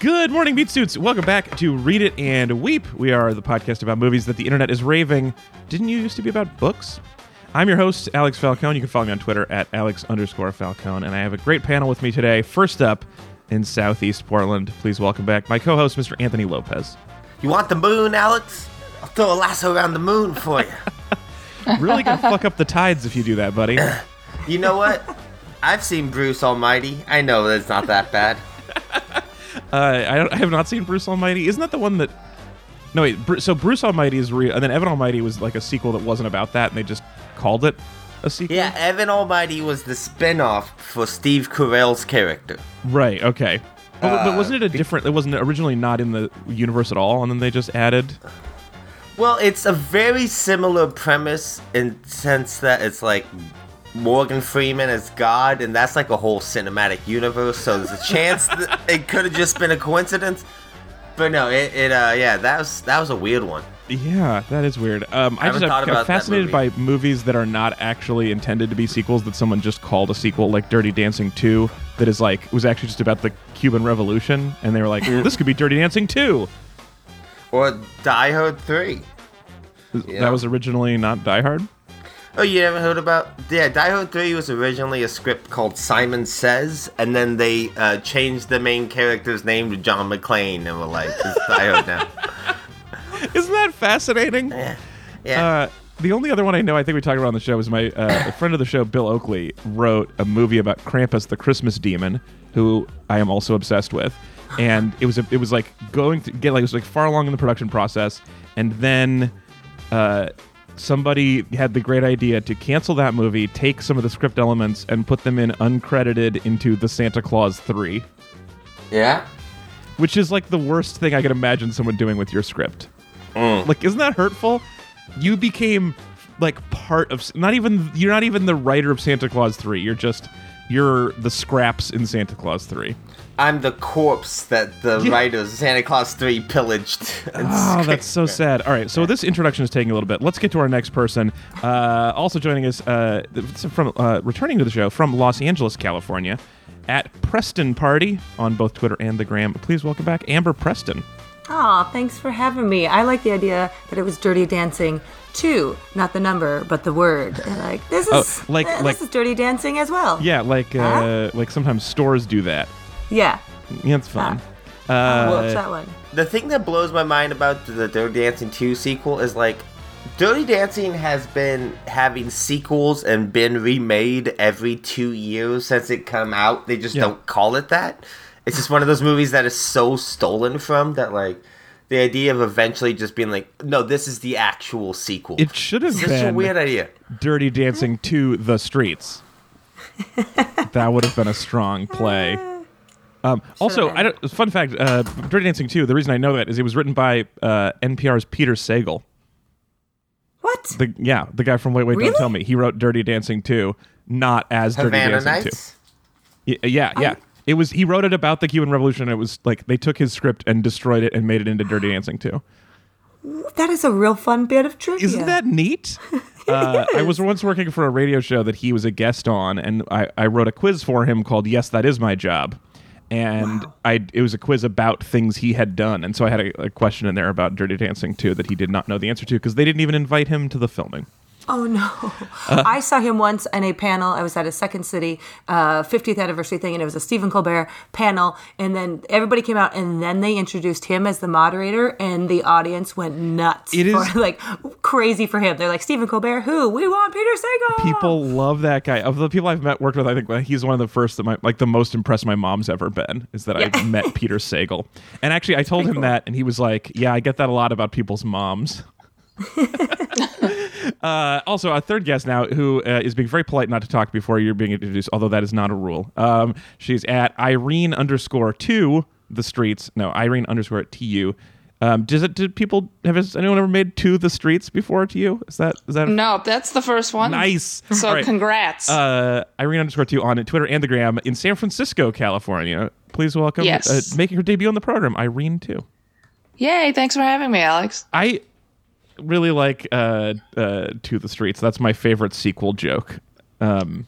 Good morning, Meat Suits. Welcome back to Read It and Weep. We are the podcast about movies that the internet is raving. Didn't you used to be about books? I'm your host, Alex Falcone. You can follow me on Twitter at Alex underscore Falcone. And I have a great panel with me today. First up in Southeast Portland, please welcome back my co host, Mr. Anthony Lopez. You want the moon, Alex? I'll throw a lasso around the moon for you. Really gonna fuck up the tides if you do that, buddy. you know what? I've seen Bruce Almighty. I know that it's not that bad. Uh, I, don't, I have not seen Bruce Almighty. Isn't that the one that? No, wait. Bru- so Bruce Almighty is real, and then Evan Almighty was like a sequel that wasn't about that, and they just called it a sequel. Yeah, Evan Almighty was the spin-off for Steve Carell's character. Right. Okay. But, but Uh, wasn't it a different? It wasn't originally not in the universe at all, and then they just added. Well, it's a very similar premise in sense that it's like Morgan Freeman as God, and that's like a whole cinematic universe. So there's a chance that it could have just been a coincidence. But no, it, it uh yeah, that was that was a weird one. Yeah, that is weird. Um, I, haven't just thought I'm about that fascinated by movie. movies that are not actually intended to be sequels that someone just called a sequel, like Dirty Dancing 2, that is like was actually just about the Cuban Revolution, and they were like, this could be Dirty Dancing 2. Or Die Hard Three. Yeah. That was originally not Die Hard. Oh, you haven't heard about? Yeah, Die Hard 3 was originally a script called Simon Says, and then they uh, changed the main character's name to John McClane, and were like, it's Die Hard now. Isn't that fascinating? Yeah. Yeah. Uh, the only other one I know, I think we talked about on the show, is my uh, a friend of the show, Bill Oakley, wrote a movie about Krampus, the Christmas demon, who I am also obsessed with. And it was a, it was like going to get like it was like far along in the production process, and then uh, somebody had the great idea to cancel that movie, take some of the script elements, and put them in uncredited into the Santa Claus three, yeah? which is like the worst thing I could imagine someone doing with your script. Mm. Like, isn't that hurtful? You became like part of not even you're not even the writer of Santa Claus 3. You're just you're the scraps in Santa Claus 3. I'm the corpse that the Yeah. writers of Santa Claus 3 pillaged. Oh, that's so sad. All right, so this introduction is taking a little bit. Let's get to our next person. Uh, also joining us uh, from uh, returning to the show from Los Angeles, California, at Preston Party on both Twitter and the Gram. Please welcome back Amber Preston. Aw, thanks for having me. I like the idea that it was Dirty Dancing 2, not the number, but the word. And like this is Oh, like- like- this is Dirty Dancing as well. Yeah, like uh, Huh? like sometimes stores do that. Yeah. Yeah, it's fun. I'll Uh, watch that one. The thing that blows my mind about the Dirty Dancing 2 sequel is like, Dirty Dancing has been having sequels and been remade every two years since it come out. They just Yeah. don't call it that. It's just one of those movies that is so stolen from that like the idea of eventually just being like, no, this is the actual sequel. It should have it's such a been weird idea. Dirty Dancing to the Streets. that would have been a strong play. Um, also, I don't, fun fact: uh, Dirty Dancing 2. The reason I know that is it was written by uh, NPR's Peter Sagal. What? The yeah, the guy from Wait Wait Don't Tell Me. He wrote Dirty Dancing 2, not as Dirty Havana Dancing 2. Y- yeah, yeah. It was he wrote it about the Cuban Revolution. It was like they took his script and destroyed it and made it into Dirty Dancing too. that is a real fun bit of trivia. Isn't that neat? uh, I was once working for a radio show that he was a guest on, and I, I wrote a quiz for him called "Yes, That Is My Job," and I it was a quiz about things he had done, and so I had a, a question in there about Dirty Dancing too that he did not know the answer to because they didn't even invite him to the filming. Oh no! Uh. I saw him once in a panel. I was at a Second City uh, 50th anniversary thing, and it was a Stephen Colbert panel. And then everybody came out, and then they introduced him as the moderator, and the audience went nuts. It for, is- like crazy for him. They're like Stephen Colbert, who we want Peter Sagal. People love that guy. Of the people I've met worked with, I think he's one of the first that my like the most impressed my mom's ever been is that I met Peter Sagal. And actually, I told him that, and he was like, "Yeah, I get that a lot about people's moms." uh, also, our third guest now, who uh, is being very polite not to talk before you're being introduced, although that is not a rule. Um, she's at Irene underscore two the streets. No, Irene underscore tu. Um, does it? Did people have has anyone ever made to the streets before to you? Is that is that No, that's the first one. nice? So right. congrats. uh, Irene underscore two on Twitter and the gram in San Francisco, California. Please welcome, Yes. uh, making her debut on the program, Irene two. Yay, thanks for having me, Alex. I really like uh, uh, to the streets. That's my favorite sequel joke. Um,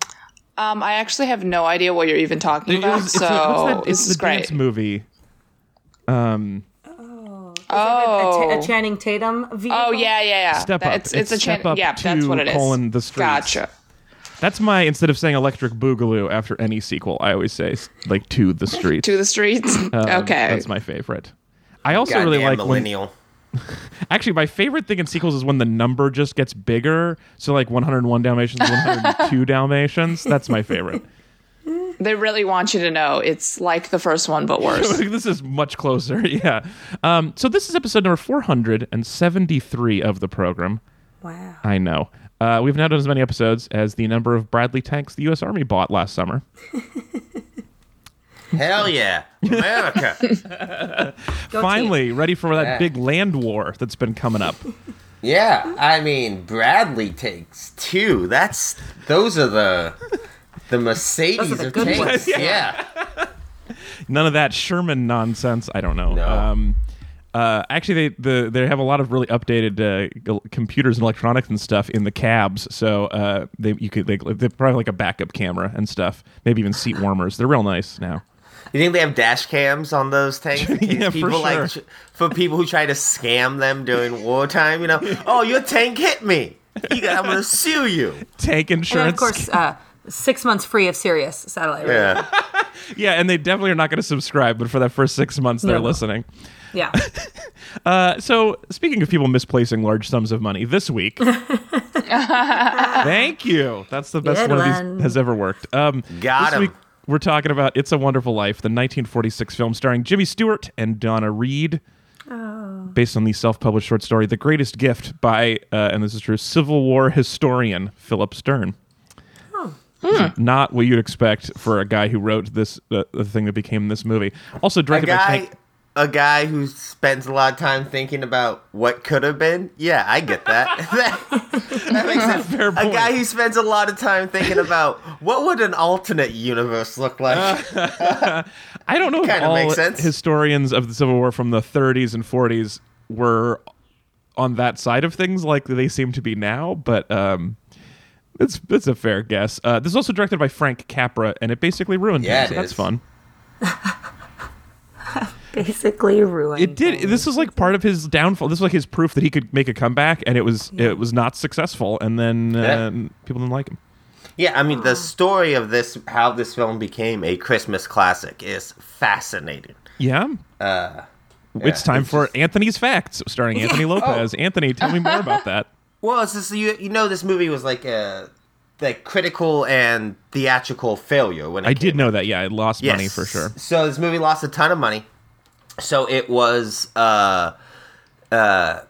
Um, I actually have no idea what you're even talking it about, it's so the- what's that- this it's is the great. dance movie. Um, A, Oh. a Channing Tatum vehicle. Oh yeah, yeah, yeah. Step That- Up. It's it's, It's a chan- Step Up yeah. That's what it is. colon The Streets. Gotcha. that's my instead of saying Electric Boogaloo after any sequel, I always say like to the streets. To the streets. Um, okay. that's my favorite. I also Goddamn really like when millennial. Actually, my favorite thing in sequels is when the number just gets bigger. So, like 101 Dalmatians, 102 Dalmatians. That's my favorite. they really want you to know it's like the first one but worse. this is much closer. Yeah. Um, so, this is episode number 473 of the program. Wow. I know. Uh, we've now done as many episodes as the number of Bradley tanks the U.S. Army bought last summer. Hell yeah, America. Go Finally, ready for that Yeah. big land war that's been coming up. yeah, I mean Bradley takes two. That's those are the the Mercedes the of good tanks. ones. Yeah. None of that Sherman nonsense. I don't know. No. Um, uh, actually, they the, they have a lot of really updated uh, computers and electronics and stuff in the cabs. So uh, they you could they, they probably like a backup camera and stuff. Maybe even seat warmers. They're real nice now. You think they have dash cams on those tanks? In case Yeah, for people sure. like for people who try to scam them during wartime. You know, oh, your tank hit me. You got, I'm gonna sue you. Tank And insurance. of course, uh, six months free of Sirius satellite radio. Yeah. yeah, and they definitely are not going to subscribe. But for that first six months, they're No. listening. Yeah. Uh, so, speaking of people misplacing large sums of money, this week. thank you. That's the best Good one of these has ever worked. Um, Got this 'em. week we're talking about "It's a Wonderful Life," the 1946 film starring Jimmy Stewart and Donna Reed, based on the self-published short story "The Greatest Gift" by, uh, and this is true, Civil War historian Philip Stern. Not what you'd expect for a guy who wrote this, uh, the thing that became this movie. Also A directed by guy, Frank. A guy who spends a lot of time thinking about what could have been. Yeah, I get that. that, that makes sense. Fair a point. guy who spends a lot of time thinking about what would an alternate universe look like. I don't know if all makes sense. historians of the Civil War from the 30s and 40s were on that side of things like they seem to be now, but um, it's it's a fair guess. Uh, this is also directed by Frank Capra, and it basically ruined Yeah, things. So that's fun. Basically ruined. It did. things. This was like part of his downfall. This was like his proof that he could make a comeback, and it was it was not successful. And then uh, Yeah. people didn't like him. yeah, I mean the story of this, how this film became a Christmas classic, is fascinating. Yeah. Uh, it's time it's for just- Anthony's Facts, starring Anthony Lopez. Anthony, tell me more about that. Well, it's just you, you know this movie was like a like critical and theatrical failure when it I came did know that. Yeah, it lost money for sure. So this movie lost a ton of money. So it was uh, uh,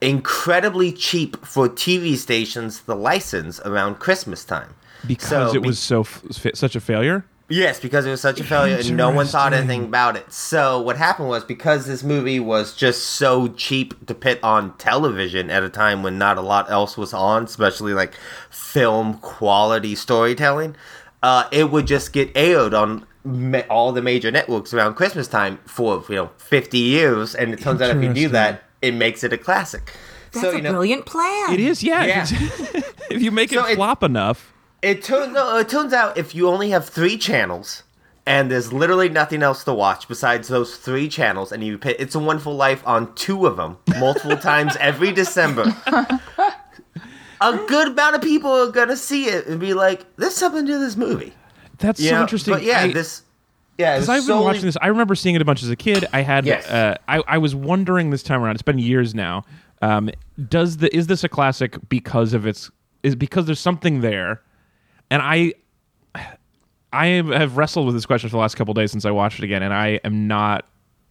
incredibly cheap for TV stations the license around Christmas time. because So it was so f- such a failure. Yes, because it was such a failure and no one thought anything about it. So what happened was because this movie was just so cheap to put on television at a time when not a lot else was on, especially like film quality storytelling, uh, it would just get aired on ma- all the major networks around Christmas time for you know 50 years, and it turns out if you do that, it makes it a classic. That's so a you know, brilliant plan. It is, yeah. Yeah. if you make So it it- flop enough, It turns no, it turns out if you only have three channels and there's literally nothing else to watch besides those three channels, and you put It's a Wonderful Life on two of them multiple times every December, a good amount of people are gonna see it and be like, "There's something to this movie." That's You so know? interesting. But yeah, I- this. Yeah, because I've been solely- watching this. I remember seeing it a bunch as a kid. I had, Yes. uh, I, I was wondering this time around. It's been years now. Um, does the is this a classic because of its is because there's something there, and I, I have wrestled with this question for the last couple of days since I watched it again, and I am not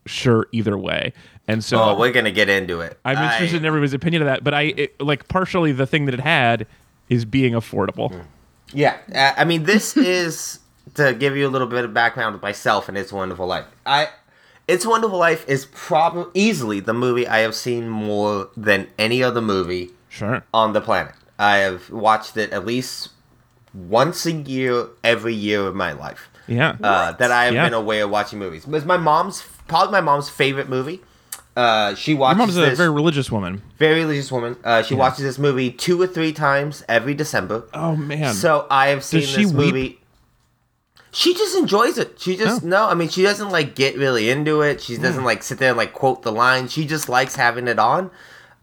sure either way. And so Oh, we're gonna get into it. I'm I- interested in everybody's opinion of that. But I it, like partially the thing that it had is being affordable. Yeah, uh, I mean, this is to give you a little bit of background of myself and It's Wonderful Life. I, It's a Wonderful Life is probably easily the movie I have seen more than any other movie Sure. on the planet. I have watched it at least once a year, every year of my life. Yeah. Uh, that I have Yeah. been aware of watching movies. It's my mom's probably my mom's favorite movie. Uh, she Your watches mom's a this very religious woman. very religious woman. Uh, she watches this movie two or three times every December. Oh man. So I have seen Does this weep? She just enjoys it. She just Oh. no. I mean, she doesn't like get really into it. She doesn't like sit there and like quote the line. She just likes having it on.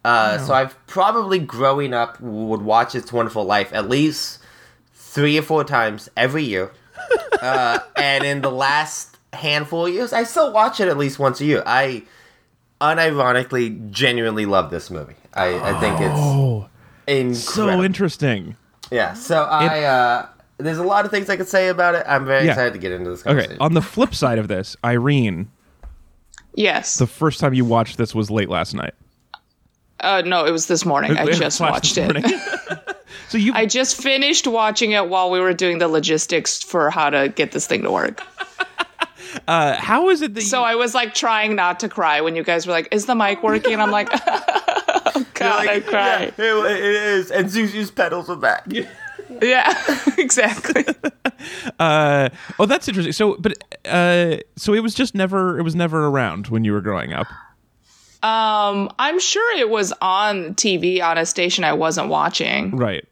Uh, So I've probably growing up would watch It's Wonderful Life at least three or four times every year. uh, and in the last handful of years, I still watch it at least once a year. I unironically, genuinely love this movie. I, I think it's Oh, incredible. so interesting. Yeah, so I uh there's a lot of things I could say about it. I'm very Yeah. excited to get into this Okay. conversation. On the flip side of this, Irene, Yes. the first time you watched this was late last night. Uh, no, it was this morning. I It was just watched it. So you I just finished watching it while we were doing the logistics for how to get this thing to work. uh, how is it that So you, I was like trying not to cry when you guys were like, "Is the mic working?" And I'm like, "Oh God, I cry." Yeah, it, it is. And Zuzu's petals are back. Yeah, exactly. uh, oh that's interesting. So but uh, so it was just never it was never around when you were growing up. Um, I'm sure it was on TV on a station I wasn't watching. Right.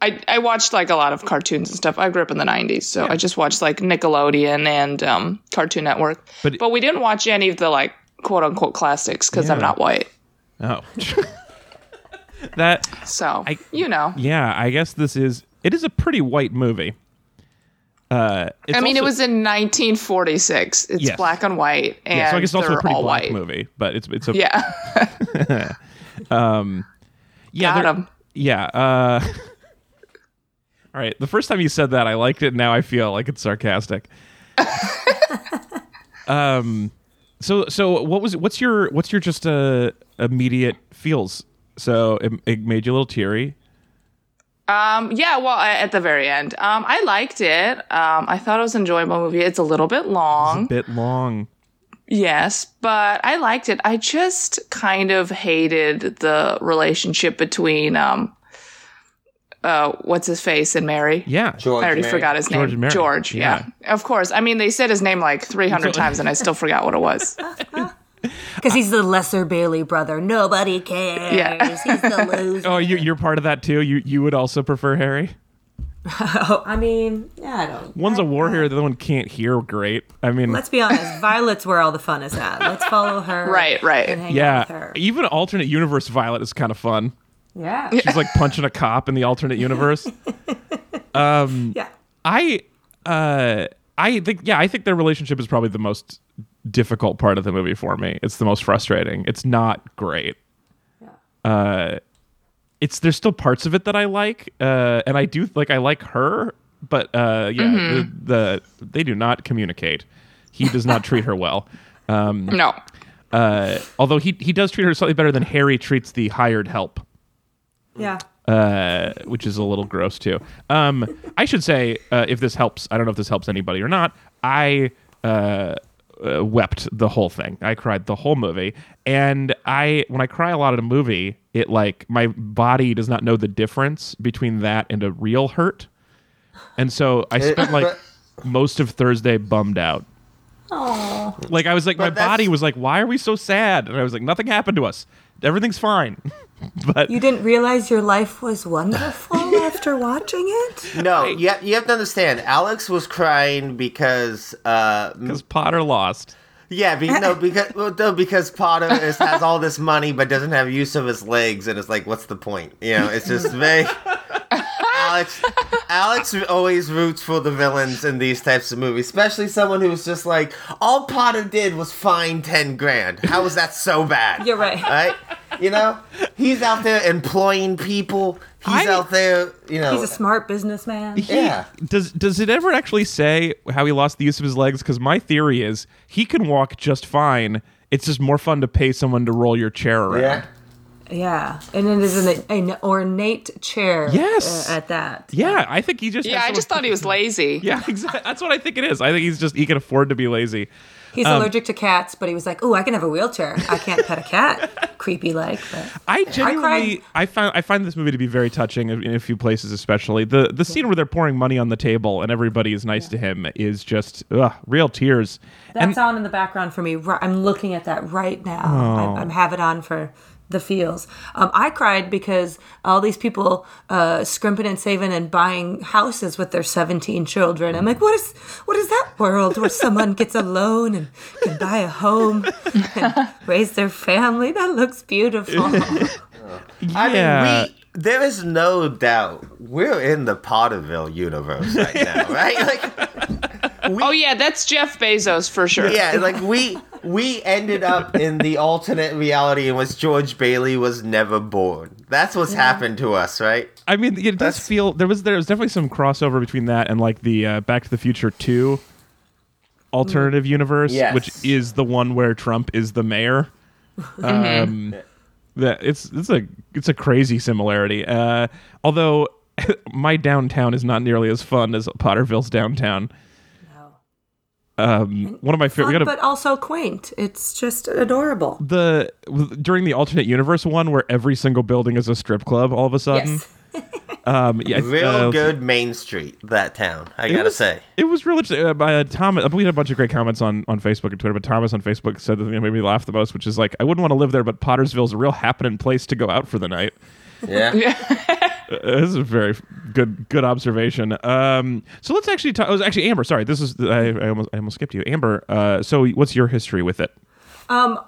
I, I watched like a lot of cartoons and stuff. I grew up in the 90s, so I just watched like Nickelodeon and um, Cartoon Network. But- But, we didn't watch any of the like quote unquote classics because I'm not white. Oh. that So, I- you know. yeah, I guess this is it is a pretty white movie. Uh, it's I mean, it was in 1946. It's Yes. black and white, and yeah, so I guess it's also a pretty all black white. movie, but it's it's a Yeah, yeah got 'em. yeah. Uh, all right, the first time you said that, I liked it. Now I feel like it's sarcastic. um, so so what was what's your what's your just uh immediate feels? So it, it made you a little teary. Um, yeah. Well, a- at the very end, um, I liked it. Um, I thought it was an enjoyable movie. It's a little bit long. Bit long. Yes, but I liked it. I just kind of hated the relationship between um uh what's his face and Mary. Yeah. George I already Mary. forgot his George name. and Mary. George, yeah. Of course. I mean, they said his name like 300 times and I still forgot what it was. Because he's the lesser Bailey brother. Nobody cares. Yeah. He's the loser. Oh, you, you're part of that too. You you would also prefer Harry. Oh, I mean, yeah, I don't. One's a war hero, the other one can't hear great. I mean, Let's be honest. Violet's where all the fun is at. Let's follow her. Right, right. And hang out yeah. with her. Even alternate universe Violet is kind of fun. Yeah. She's like punching a cop in the alternate universe. um, Yeah. I uh I think yeah, I think their relationship is probably the most difficult part of the movie for me. It's the most frustrating. It's not great. Yeah. Uh it's there's still parts of it that I like. Uh and I do like I like her, but uh yeah, the, the they do not communicate. He does not treat her well. Um No. uh although he he does treat her slightly better than Harry treats the hired help. Yeah. uh, which is a little gross too. Um, I should say, uh, if this helps, I don't know if this helps anybody or not. I uh, uh, wept the whole thing. I cried the whole movie, and I when I cry a lot at a movie, it like my body does not know the difference between that and a real hurt, and so I spent like most of Thursday bummed out. Oh. Like I was like, my But that's- body was like, "Why are we so sad?" And I was like, "Nothing happened to us. Everything's fine." but You didn't realize your life was wonderful after watching it? No, you have, you have to understand. Alex was crying because, uh, because Potter lost. Yeah, be, no, because well, no, because Potter is, has all this money but doesn't have use of his legs, and it's like, what's the point? You know, it's just very. Alex, Alex always roots for the villains in these types of movies, especially someone who's just like, all Potter did was fine ten grand. How is that so bad? You're right. right? You know, he's out there employing people. He's I- out there, you know. He's a smart businessman. He- Yeah. Does does it ever actually say how he lost the use of his legs? Because my theory is he can walk just fine. It's just more fun to pay someone to roll your chair around. yeah. Yeah. And it is an, an ornate chair. Yes. uh, at that. Yeah, I think he just. Yeah, I just thought he was lazy. Yeah, exactly. That's what I think it is. I think he's just he can afford to be lazy. He's Um, allergic to cats, but he was like, "Oh, I can have a wheelchair. I can't pet a cat." Creepy like, I genuinely, I, find I find this movie to be very touching in, a few places, especially the the scene where they're pouring money on the table and everybody is nice to him is just ugh, real tears. that's and on in the background for me. I'm looking at that right now. Oh. I, I have it on for the feels. Um, I cried because all these people uh, scrimping and saving and buying houses with their 17 children. I'm like, what is what is that world where someone gets a loan and can buy a home and raise their family? That looks beautiful. I Yeah. mean, we there is no doubt we're in the Potterville universe right now, right? Like, Oh yeah, that's Jeff Bezos for sure. yeah, like we we ended up in the alternate reality in which George Bailey was never born. That's what's happened to us, right? I mean, it does That's- feel there was there was definitely some crossover between that and like the uh, Back to the Future Two alternative universe, Yes. which is the one where Trump is the mayor. Um, that it's it's a it's a crazy similarity. Uh, although my downtown is not nearly as fun as Potterville's downtown. Um, one of my favorite. But also quaint. It's just adorable. the during the alternate universe one where every single building is a strip club all of a sudden. Yes. Um, yeah, Real uh, good Main Street, that town. I gotta was- say. It was really uh, by uh, Thomas. We had a bunch of great comments on, on Facebook and Twitter, but Thomas on Facebook said the thing that made me laugh the most, which is like, I wouldn't want to live there, but Pottersville's a real happening place to go out for the night. Yeah. Uh, this is a very good good observation. Um, so let's actually talk. Oh, actually, Amber. Sorry, this is I, I almost I almost skipped you, Amber. Uh, so what's your history with it?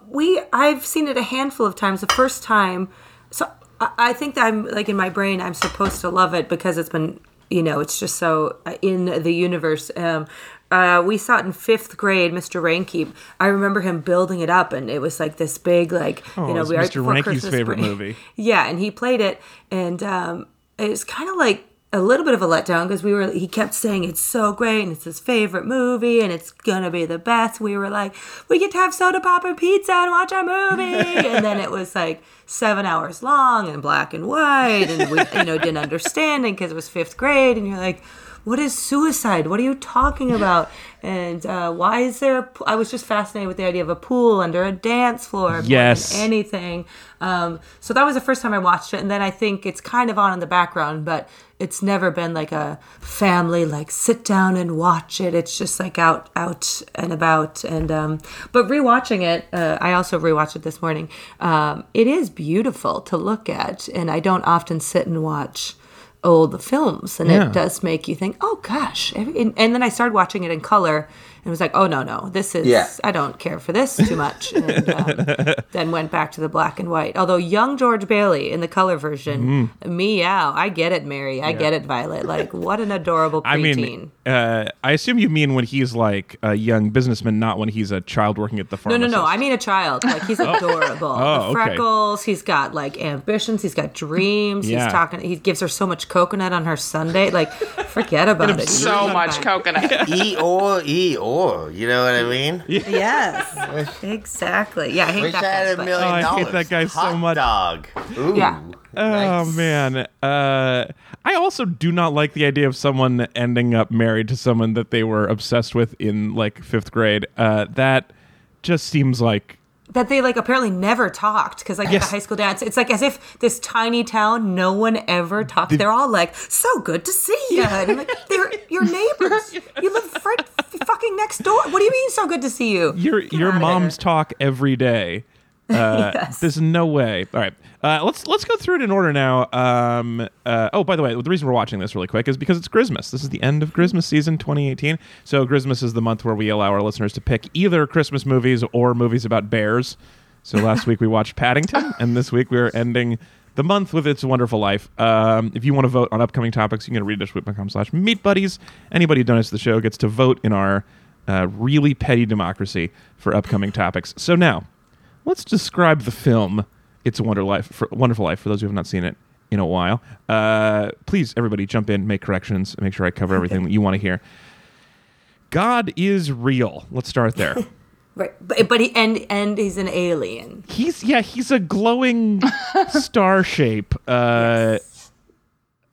we I've seen it a handful of times. The first time, so I, I think that I'm like in my brain, I'm supposed to love it because it's been, you know, it's just so uh, in the universe. Um, uh, we saw it in fifth grade, Mr. Rainkeep. I remember him building it up, and it was like this big, like Oh, you know, right Mr. Ranke's favorite break. movie. Yeah, and he played it, and um, it's kind of like a little bit of a letdown because we were. He kept saying it's so great and it's his favorite movie and it's gonna be the best. We were like, we get to have soda pop and pizza and watch a movie, and then it was like seven hours long and black and white, and we you know didn't understand it because it was fifth grade, and you're like. What is suicide? What are you talking about? And uh, why is there? I was just fascinated with the idea of a pool under a dance floor. Yes. anything. Um, so that was the first time I watched it, and then I think it's kind of on in the background, but it's never been like a family like sit down and watch it. It's just like out, out and about. And um, but rewatching it, uh, I also rewatched it this morning. Um, it is beautiful to look at, and I don't often sit and watch old films, and Yeah. it does make you think, oh gosh. And, and then I started watching it in color. And was like, oh no, no, this is Yeah. I don't care for this too much. And, um, then went back to the black and white. Although young George Bailey in the color version, Mm-hmm. meow, I get it, Mary, I get it, Violet. Like what an adorable preteen. I mean, uh, I assume you mean when he's like a young businessman, not when he's a child working at the farm. no, no, no. I mean a child. Like he's adorable. Oh, the okay. freckles. He's got like ambitions. He's got dreams. Yeah. He's talking. He gives her so much coconut on her sundae. Like forget about it. So much coconut. E or E or, you know what I mean? Yes, exactly. Yeah, I hate Wish I that. had guy, a but- million Oh, I hate that guy so Hot much. Dog. Ooh. Yeah. Oh Nice. man, uh, I also do not like the idea of someone ending up married to someone that they were obsessed with in like fifth grade. Uh, that just seems like that they like apparently never talked because like at the high school dance it's like as if this tiny town no one ever talked. They're all like so good to see you and like they're your neighbors. You live right fucking next door. What do you mean so good to see you? Your your mom's talk every day. Uh, Yes. There's no way. All right, uh, let's let's go through it in order now. Um, uh, oh, by the way, the reason we're watching this really quick is because it's Christmas. This is the end of Christmas season 2018. So Christmas is the month where we allow our listeners to pick either Christmas movies or movies about bears. So last week we watched Paddington, and this week we are ending the month with It's a Wonderful Life. Um, if you want to vote on upcoming topics, you can go to readitandweep.com slash meet buddies. Anybody who donates to the show gets to vote in our uh, really petty democracy for upcoming topics. So now, let's describe the film It's a Wonder Life for, Wonderful Life for those who have not seen it in a while. Uh, please, everybody, jump in, make corrections, make sure I cover everything that you want to hear. God is real. Let's start there. right but, but he and and he's an alien He's yeah, he's a glowing star shape. Uh,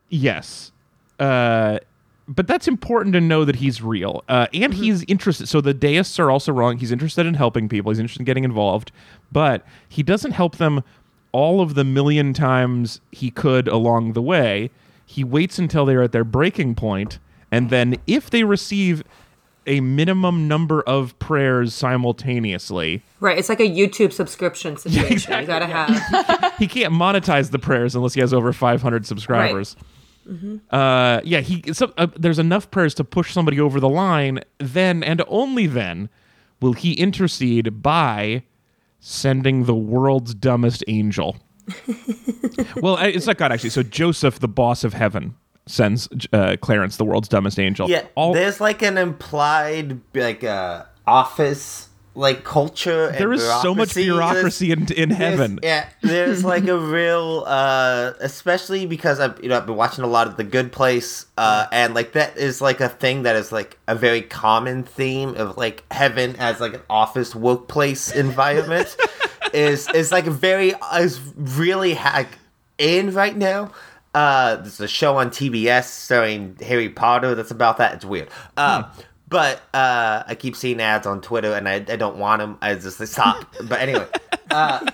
yes. Uh, but that's important to know that he's real. Uh, and he's interested. So the deists are also wrong. He's interested in helping people. He's interested in getting involved, but he doesn't help them all of the million times he could along the way. He waits until they're at their breaking point, and then if they receive a minimum number of prayers simultaneously. Right. It's like a YouTube subscription situation. You gotta have. he can't monetize the prayers unless he has over 500 subscribers. Uh, yeah, he. So, uh, there's enough prayers to push somebody over the line. Then and only then will he intercede by sending the world's dumbest angel. well, it's not God actually. So Joseph, the boss of heaven, sends uh, Clarence, the world's dumbest angel. Yeah, All, there's like an implied like uh, office like culture. and there is so much bureaucracy in, in There's- heaven. Yeah, there's like a real, uh, especially because I've you know I've been watching a lot of The Good Place, uh, and like that is like a thing that is like a very common theme of like heaven as like an office workplace environment is is like a very is really hack in right now. Uh, there's a show on TBS starring Harry Potter that's about that. It's weird. Uh, But uh, I keep seeing ads on Twitter, and I, I don't want them. I just like, stop. but anyway, uh,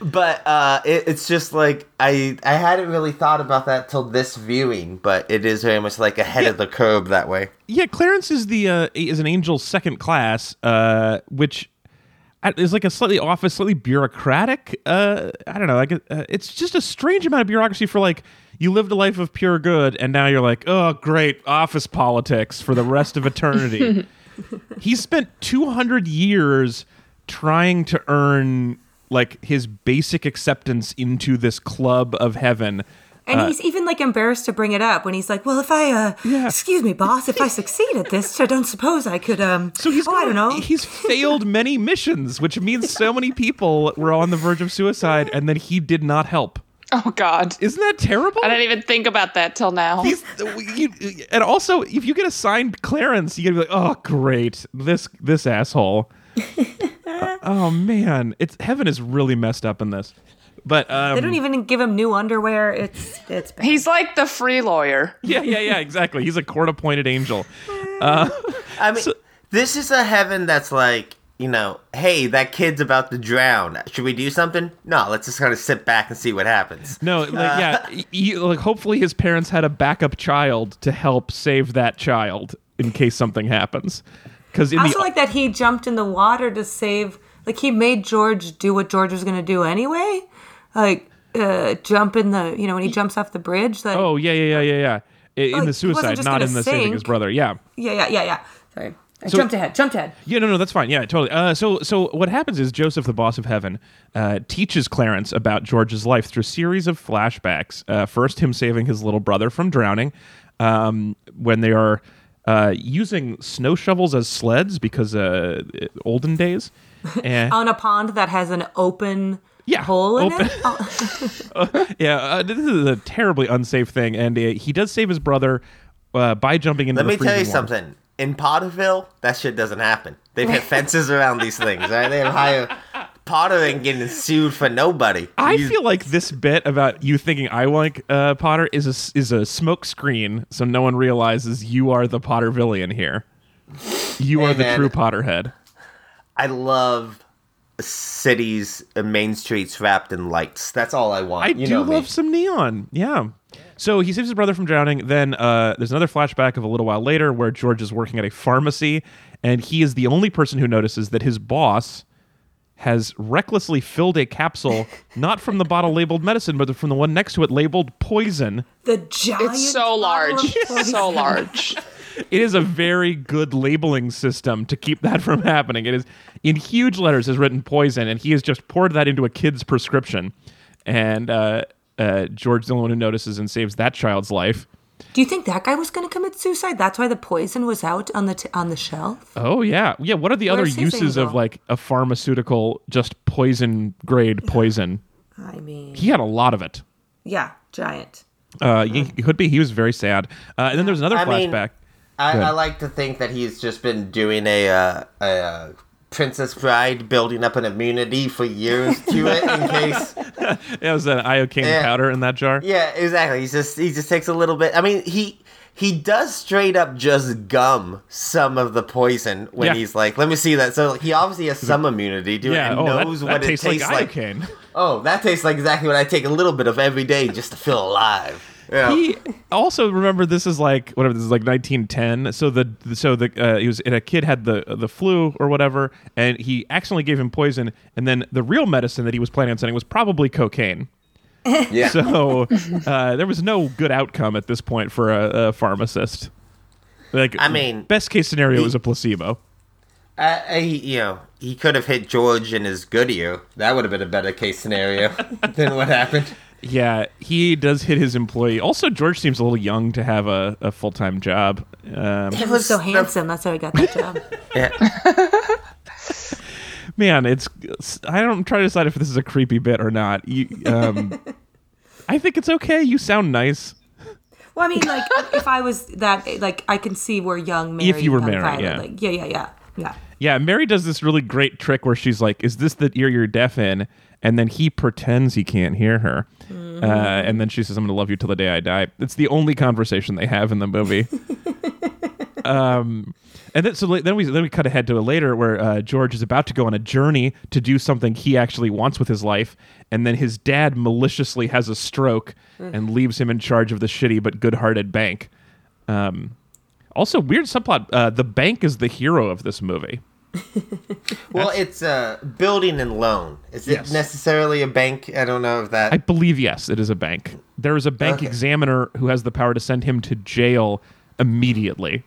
but uh, it, it's just like I I hadn't really thought about that till this viewing, but it is very much like ahead of the curve that way. Yeah, Clarence is the uh, is an angel second class, uh, which uh, is like a slightly office, slightly bureaucratic. Uh, I don't know. Like uh, it's just a strange amount of bureaucracy for like you lived a life of pure good, and now you're like, oh, great, office politics for the rest of eternity. he spent 200 years trying to earn like his basic acceptance into this club of heaven. And he's even like embarrassed to bring it up when he's like, "Well, if I, uh, Yeah. excuse me, boss, if I succeed at this, I don't suppose I could, um, So he's oh, I don't know." He's failed many missions, which means so many people were on the verge of suicide, and then he did not help. Oh God. Isn't that terrible? I didn't even think about that till now. He's, you, and also, if you get assigned Clarence, you gotta be like, "Oh, great, this this asshole." Uh, oh man, it's heaven is really messed up in this. But um, they don't even give him new underwear. It's it's bad. He's like the free lawyer. yeah, yeah, yeah, exactly. He's a court-appointed angel. I mean, this is a heaven that's like, you know, hey, that kid's about to drown. Should we do something? No, let's just kind of sit back and see what happens. No, like yeah, he, like hopefully his parents had a backup child to help save that child in case something happens. Because in I the also like that he jumped in the water to save. Like he made George do what George was going to do anyway. Like uh, jump in the, you know, when he jumps off the bridge. Like, oh yeah yeah yeah yeah yeah I- in he the suicide, not in the saving his brother. Yeah. yeah, yeah, yeah, yeah. Sorry, I So- jumped ahead. Jumped ahead. Yeah, no, no, that's fine. Yeah, totally. Uh, so, so what happens is Joseph, the boss of heaven, uh, teaches Clarence about George's life through a series of flashbacks. Uh, first, him saving his little brother from drowning um, when they are uh, using snow shovels as sleds because uh, olden days. And, On a pond that has an open Yeah, hole in open- it. Oh, yeah, uh, this is a terribly unsafe thing, and uh, he does save his brother uh, by jumping into Let the me tell you water. something. In Potterville, that shit doesn't happen. They've had fences around these things, right? They have higher. Potter ain't getting sued for nobody. I You- feel like this bit about you thinking I like uh, Potter is a is a smoke screen, so no one realizes you are the Pottervillian here. You Hey, are the man. true Potterhead. I love cities and main streets wrapped in lights. That's all I want. I you do love me. some neon. Yeah. So he saves his brother from drowning. Then uh, there's another flashback of a little while later where George is working at a pharmacy, and he is the only person who notices that his boss has recklessly filled a capsule not from the bottle labeled medicine, but from the one next to it labeled poison. the giant. It's so large. so large. It is a very good labeling system to keep that from happening. It is in huge letters is written poison, and he has just poured that into a kid's prescription. And uh, uh, George's the only one who notices and saves that child's life. Do you think that guy was going to commit suicide? That's why the poison was out on the t- on the shelf. Oh yeah, yeah. What are the other Where's his uses of like a pharmaceutical just poison grade poison? I mean, He had a lot of it. yeah, giant. Uh, he, he could be. He was very sad. Uh, and then there's another I mean, flashback. I, I like to think that he's just been doing a, uh, a uh, Princess Bride, building up an immunity for years to it in case. it was an iocane Yeah. powder in that jar. Yeah, exactly. He's just he just takes a little bit. I mean, he he does straight up just gum some of the poison when Yeah. he's like, "Let me see that." So he obviously has some immunity to Yeah. it and Oh, that, knows that what tastes, it tastes like like. iocane. Oh, that tastes like exactly what I take a little bit of every day just to feel alive. Yeah. He also remember this is like whatever this is like 1910. So the so the uh, he was and a kid had the the flu or whatever, and he accidentally gave him poison, and then the real medicine that he was planning on sending was probably cocaine. yeah. So uh, there was no good outcome at this point for a, a pharmacist. Like I mean, best case scenario he- was a placebo. Uh, he, you know, he could have hit George in his good ear. That would have been a better case scenario than what happened. Yeah, he does hit his employee. Also, George seems a little young to have a, a full time job. Um, He was so handsome. That's how he got that job. Yeah. man, it's I don't try to decide if this is a creepy bit or not. You, um, I think it's okay. You sound nice. Well, I mean, like if I was that, like I can see where young Mary. If you were married, Violet, yeah. Like, yeah, yeah, yeah, yeah. Yeah, Mary does this really great trick where she's like, "Is this the ear you're deaf in?" And then he pretends he can't hear her, uh, and then she says, "I'm going to love you till the day I die." It's the only conversation they have in the movie. um, and then so then we then we cut ahead to a later where uh, George is about to go on a journey to do something he actually wants with his life, and then his dad maliciously has a stroke and leaves him in charge of the shitty but good-hearted bank. Um, also, weird subplot: uh, the bank is the hero of this movie. Well, it's a building and loan. Is it Yes. necessarily a bank? I don't know if that. I believe yes, it is a bank. There is a bank Okay. examiner who has the power to send him to jail immediately.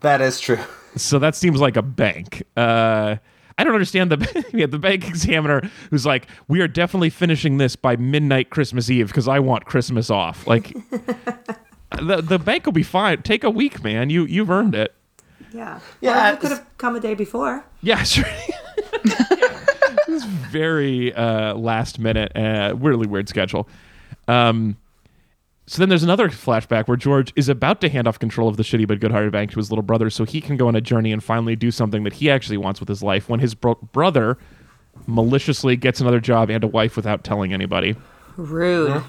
that is true. So that seems like a bank. Uh, I don't understand the yeah, the bank examiner who's like, "We are definitely finishing this by midnight Christmas Eve because I want Christmas off." Like, the the bank will be fine. Take a week, man. You you've earned it. Yeah. Yeah, Well, you could have come a day before. Yeah, sure. it was very uh, last minute, uh, really weird schedule. Um, so then there's another flashback where George is about to hand off control of the shitty but good-hearted bank to his little brother, so he can go on a journey and finally do something that he actually wants with his life. When his bro- brother maliciously gets another job and a wife without telling anybody. Rude.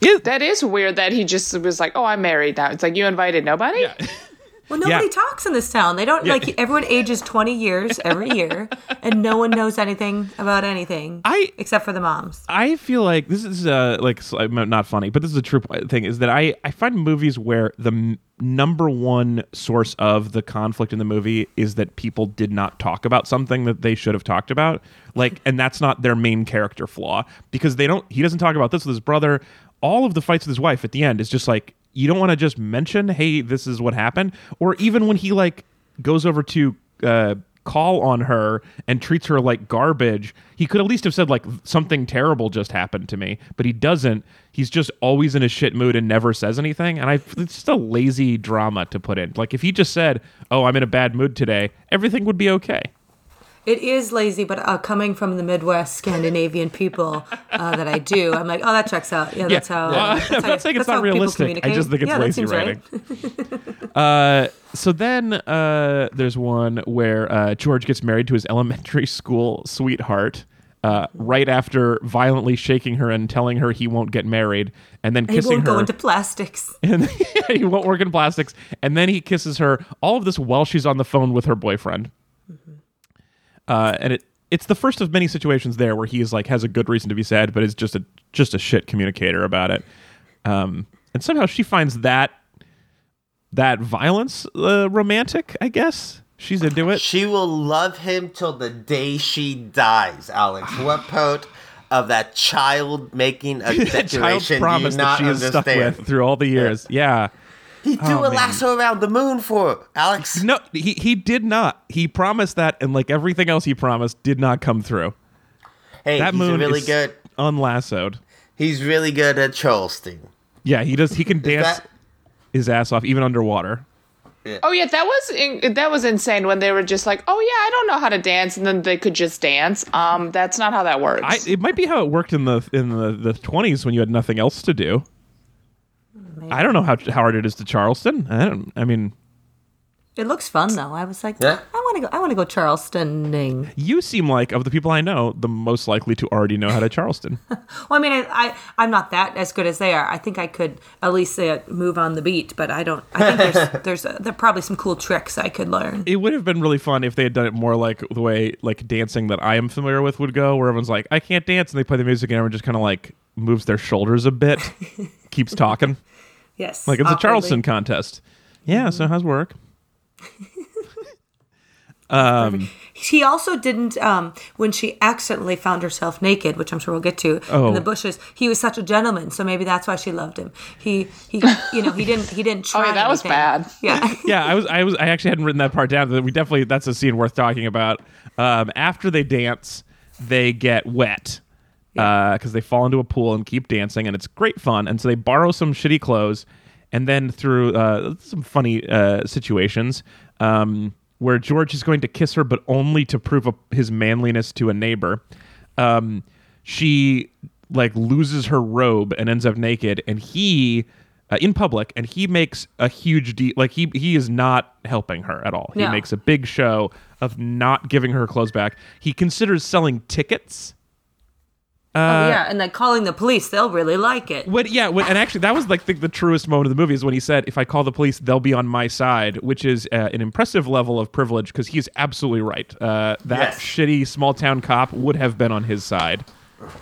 It- That is weird that he just was like, "Oh, I'm married now." It's like you invited nobody. Well, nobody Yeah. talks in this town. They don't Yeah. like everyone ages twenty years every year, and no one knows anything about anything. I- except for the moms. I feel like this is uh, like not funny, but this is a true thing. Is that I I find movies where the m- number one source of the conflict in the movie is that people did not talk about something that they should have talked about, like, and that's not their main character flaw because they don't. He doesn't talk about this with his brother. All of the fights with his wife at the end is just like you don't want to just mention, hey, this is what happened, or even when he like goes over to. Uh, call on her and treats her like garbage. He could at least have said like something terrible just happened to me, but he doesn't. He's just always in a shit mood and never says anything. And I it's just a lazy drama to put in. Like if he just said, "Oh, I'm in a bad mood today," everything would be okay. It is lazy, but uh, coming from the Midwest Scandinavian people uh, that I do, I'm like, oh, that checks out. Yeah, that's how. Well, that's I'm how- not saying it's not people realistic. I communicate. just think it's Yeah, lazy seems right. writing. uh, so then uh, there's one where uh, George gets married to his elementary school sweetheart. Uh, right after violently shaking her and telling her he won't get married, and then He kissing won't her. go into plastics. and he won't work in plastics. And then he kisses her. All of this while she's on the phone with her boyfriend. Uh, and it it's the first of many situations there where he's like has a good reason to be sad, but is just a just a shit communicator about it. Um, and somehow she finds that that violence uh, romantic. I guess she's into it. She will love him till the day she dies, Alex. What part of that child making a declaration do you promise that not she is stuck with through all the years. Yeah. He threw Oh, a man. lasso around the moon for Alex. No, he he did not. He promised that, and like everything else he promised, did not come through. Hey, That he's moon really is good. unlassoed. He's really good at Charleston. Yeah, he does. He can dance that- his ass off even underwater. Oh yeah, that was in, that was insane when they were just like, "Oh yeah, I don't know how to dance," and then they could just dance. Um, that's not how that works. I, it might be how it worked in the in the the twenties when you had nothing else to do. I don't know how how hard it is to Charleston. I don't. I mean, It looks fun though. I was like, Yeah. I want to go. I want to go Charlestoning. you seem like of the people I know the most likely to already know how to Charleston. Well, I mean, I, I I'm not that as good as they are. I think I could at least uh, move on the beat, but I don't. I think there's there's uh there are probably some cool tricks I could learn. it would have been really fun if they had done it more like the way like dancing that I am familiar with would go, where everyone's like, "I can't dance," and they play the music, and everyone just kind of like moves their shoulders a bit, keeps talking. Yes. Like it's a. Charleston contest. Yeah. So how's work? um. She also didn't um, when she accidentally found herself naked, which I'm sure we'll get to Oh. in the bushes. He was such a gentleman, so maybe that's why she loved him. He he you know he didn't he didn't Oh, try. yeah, that was bad. Yeah. yeah, I was, I was, I actually hadn't written that part down. But we definitely, that's a scene worth talking about. Um, after they dance, they get wet because they fall into a pool and keep dancing, and it's great fun. And so they borrow some shitty clothes, and then through uh, some funny uh, situations. Um, where George is going to kiss her, but only to prove a, his manliness to a neighbor. Um, she like loses her robe and ends up naked, and he uh, in public, and he makes a huge deal. Like he he is not helping her at all. He makes a big show of not giving her clothes back. He considers selling tickets. Oh yeah, and like calling the police, they'll really like it. When, yeah, and actually, that was like the, the truest moment of the movie is when he said, "If I call the police, they'll be on my side," which is uh, an impressive level of privilege because he's absolutely right. Uh, that Yes. shitty small town cop would have been on his side.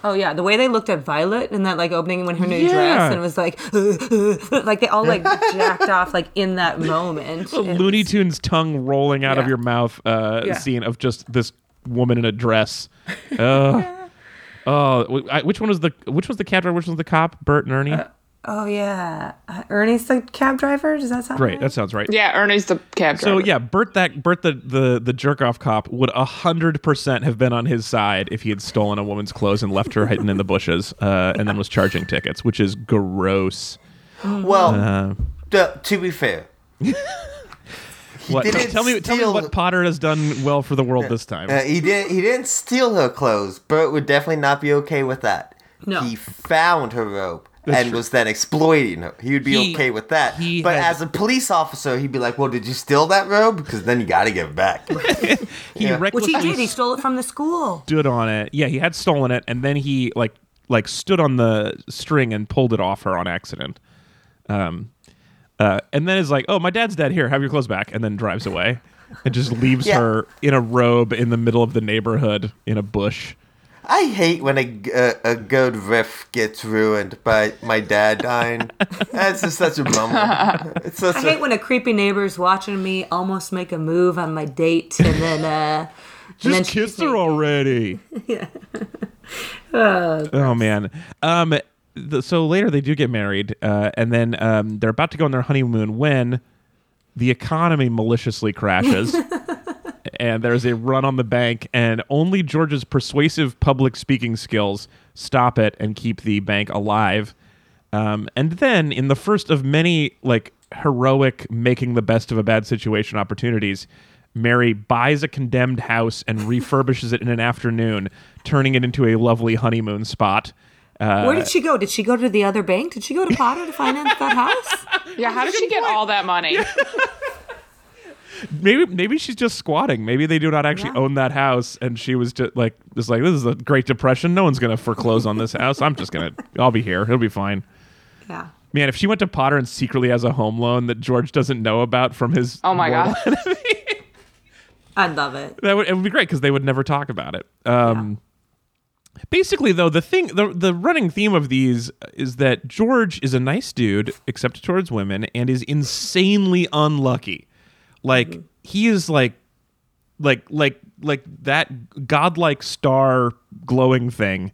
Oh yeah, the way they looked at Violet in that like opening when her new Yeah. dress and was like, like they all like jacked off like in that moment. The It Looney was- Tunes tongue rolling out of your mouth uh, Yeah. scene of just this woman in a dress. Ugh. Oh, w- I- which one was the which was the cab driver? Which was the cop? Bert and Ernie. Oh yeah, uh, Ernie's the cab driver. Does that sound Great, right? that sounds right. Yeah, Ernie's the cab driver. So yeah, Bert that Bert the the, the jerk off cop would hundred percent have been on his side if he had stolen a woman's clothes and left her hidden in the bushes, uh, and then was charging tickets, which is gross. Well, Uh, d- to be fair, what? didn't Tell me, tell me what Potter has done well for the world this time. uh, he didn't. He didn't steal her clothes. Bert would definitely not be okay with that. No. He found her robe That's and true. was then exploiting her. He would be He- okay with that. he But had- as a police officer, he'd be like, "Well, did you steal that robe? Because then you got to give it back." he yeah. Which recklessly he did. He stole it from the school. stood on it. Yeah, he had stolen it, and then he like like stood on the string and pulled it off her on accident. Um, uh, and then is like, "Oh, my dad's dead. Here, have your clothes back," and then drives away and just leaves Yeah. her in a robe in the middle of the neighborhood in a bush. I hate when a a good riff gets ruined by my dad dying. That's just such a bummer. It's such I a, hate when a creepy neighbor's watching me almost make a move on my date, and then uh, and then Just she's kissed her naked. already. oh man. Um. The, so later they do get married, uh, and then um, they're about to go on their honeymoon when the economy maliciously crashes. and there's a run on the bank, and only George's persuasive public speaking skills stop it and keep the bank alive. Um, and then, in the first of many like heroic making the best of a bad situation opportunities, Mary buys a condemned house and refurbishes it in an afternoon, turning it into a lovely honeymoon spot. Uh, Where did she go? Did she go to the other bank? Did she go to Potter to finance that house? yeah, how did she get all that money? maybe maybe she's just squatting. Maybe they do not actually Yeah. own that house, and she was just like, "This like this is the Great Depression. No one's gonna foreclose on this house. I'm just gonna, I'll be here. It'll be fine." Yeah. Man, if she went to Potter and secretly has a home loan that George doesn't know about from his Oh my god. I'd love it. that would it would be great because they would never talk about it. Um, Basically, though, the thing, the the running theme of these is that George is a nice dude, except towards women, and is insanely unlucky. Like mm-hmm. he is like, like like like that godlike star glowing thing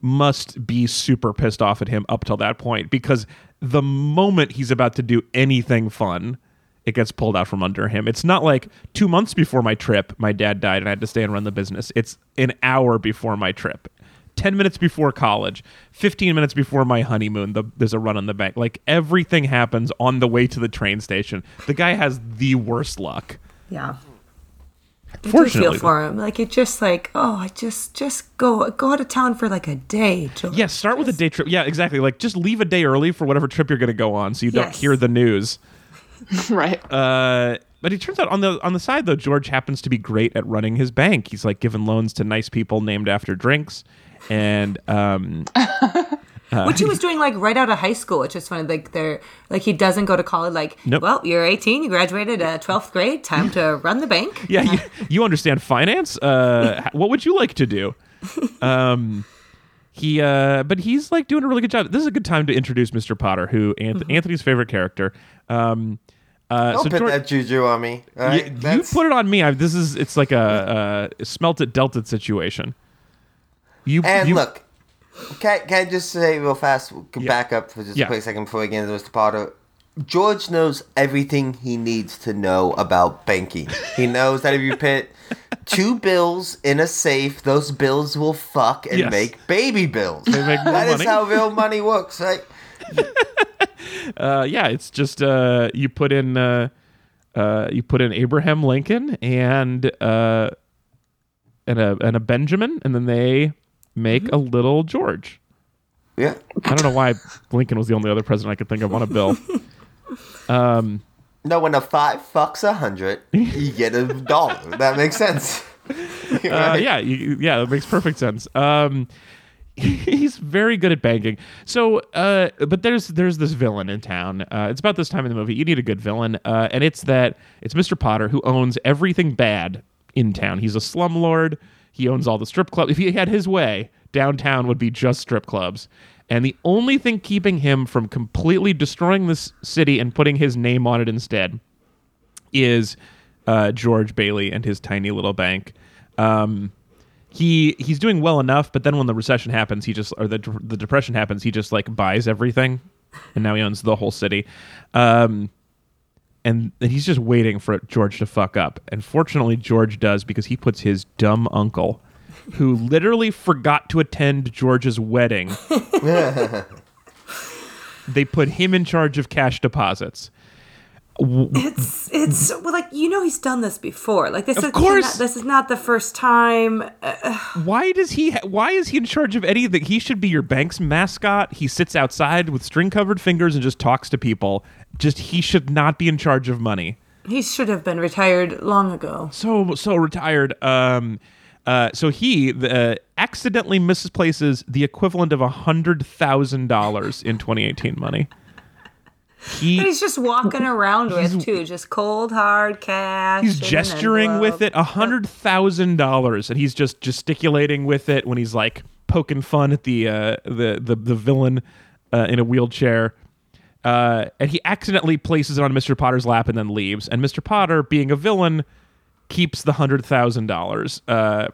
must be super pissed off at him up till that point because the moment he's about to do anything fun, it gets pulled out from under him. It's not like two months before my trip, my dad died and I had to stay and run the business. It's an hour before my trip. 10 minutes before college, 15 minutes before my honeymoon, the, there's a run on the bank. Like everything happens on the way to the train station. The guy has the worst luck. Yeah. I do feel for him. Like it just like, oh, I just just go go out of town for like a day. George. Yeah, start with a day trip. Yeah, exactly. Like just leave a day early for whatever trip you're going to go on so you don't hear the news. right. Uh, but it turns out on the on the side though, George happens to be great at running his bank. He's like giving loans to nice people named after drinks, and um, Which he was doing like right out of high school, It's just funny. Like they're like he doesn't go to college. Like, Nope. well, you're 18, you graduated uh, 12th grade, time to run the bank. yeah, you, you understand finance. Uh, what would you like to do? Um, he uh but he's like doing a really good job this is a good time to introduce mr potter who Anth- Mm-hmm. anthony's favorite character um uh Don't so put George- that juju on me. all y- right? you That's- put it on me I, this is it's like a, a smelt it dealt it situation you And you, look, can, can I just say real fast, can Yeah. back up for just Yeah. a quick second before we get into Mr. Potter. George knows everything he needs to know about banking. He knows that if you put two bills in a safe, those bills will fuck and Yes. make baby bills. They make That is how real money works, right? uh yeah it's just uh you put in uh uh you put in abraham lincoln and uh and a and a benjamin and then they make Mm-hmm. a little george Yeah. I don't know why Lincoln was the only other president I could think of on a bill. No, when a five fucks a hundred, you get a dollar. That makes sense. Uh, yeah, you, yeah, that makes perfect sense. Um, he's very good at banking. So, uh, but there's there's this villain in town. Uh, it's about this time in the movie. You need a good villain, uh, and it's that it's Mr. Potter who owns everything bad in town. He's a slumlord. He owns all the strip clubs. If he had his way, downtown would be just strip clubs. And the only thing keeping him from completely destroying this city and putting his name on it instead is uh, George Bailey and his tiny little bank. Um, he he's doing well enough, but then when the recession happens, he just or the the depression happens, he just like buys everything, and now he owns the whole city. Um, and, and he's just waiting for George to fuck up. And fortunately, George does because he puts his dumb uncle, who literally forgot to attend George's wedding. they put him in charge of cash deposits. It's it's well, like you know he's done this before. Like this Of is course. not, this is not the first time. Why does he? Ha- why is he in charge of anything? He should be your bank's mascot. He sits outside with string-covered fingers and just talks to people. Just he should not be in charge of money. He should have been retired long ago. So so retired. Um, uh, so he uh, accidentally misplaces the equivalent of a hundred thousand dollars in 2018 money. He he's just walking around with too, just cold hard cash. he's gesturing with it a hundred thousand dollars and he's just gesticulating with it when he's like poking fun at the uh the the, the villain uh, in a wheelchair uh and he accidentally places it on mr potter's lap and then leaves and mr potter being a villain keeps the hundred thousand dollars uh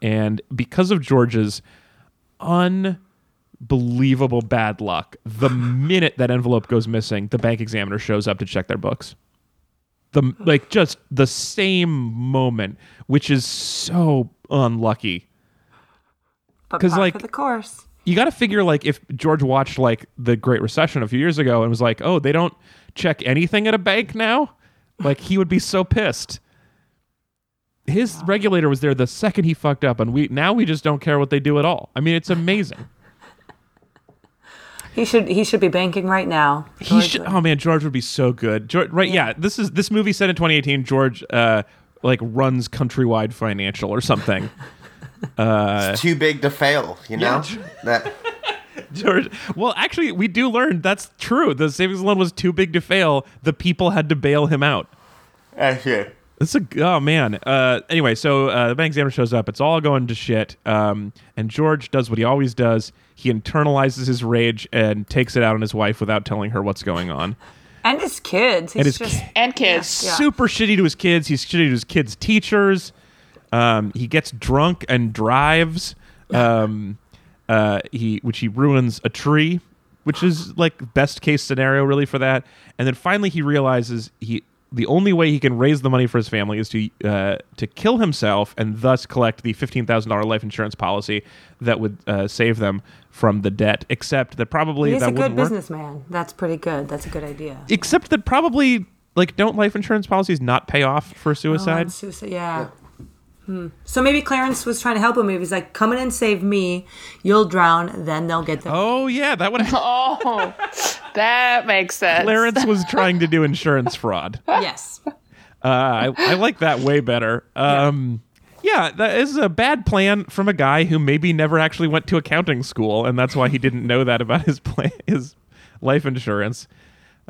and because of george's unbelievable bad luck the minute that envelope goes missing the bank examiner shows up to check their books the like just the same moment, which is so unlucky. But 'cause, par like- the course. You got to figure like if George watched like the Great Recession a few years ago and was like, "Oh, they don't check anything at a bank now," like he would be so pissed. His regulator was there the second he fucked up, and we now we just don't care what they do at all. I mean, it's amazing. He should he should be banking right now. He should. would. Oh man, George would be so good. George, right? Yeah. This is this movie set in 2018. George, uh, like runs Countrywide Financial or something. Too big to fail, you know? Yeah. That George. Well, actually, we do learn that's true. The savings loan was too big to fail. The people had to bail him out. that's it. It's a oh man. Uh, anyway, so uh, the bank examiner shows up. It's all going to shit. Um, and George does what he always does. He internalizes his rage and takes it out on his wife without telling her what's going on. and his kids. He's And his just ki- And kids. Yeah. super shitty to his kids. He's shitty to his kids' teachers. Um, he gets drunk and drives. Um, uh, he which he ruins a tree, which is like best case scenario really for that. And then finally he realizes he the only way he can raise the money for his family is to uh, to kill himself and thus collect the fifteen thousand dollar life insurance policy that would uh, save them from the debt. Except that probably he's that a good wouldn't work. businessman. That's pretty good. That's a good idea. Except that probably like don't life insurance policies not pay off for Oh, suicide? and suicide, yeah. Hmm. So maybe Clarence was trying to help him. Maybe he's like, "Come in and save me. You'll drown. Then they'll get them." Oh yeah, that would. Oh, that makes sense. Clarence was trying to do insurance fraud. Uh, Yes. I, I like that way better. Um, yeah, that is a bad plan from a guy who maybe never actually went to accounting school, and that's why he didn't know that about his plan, his life insurance.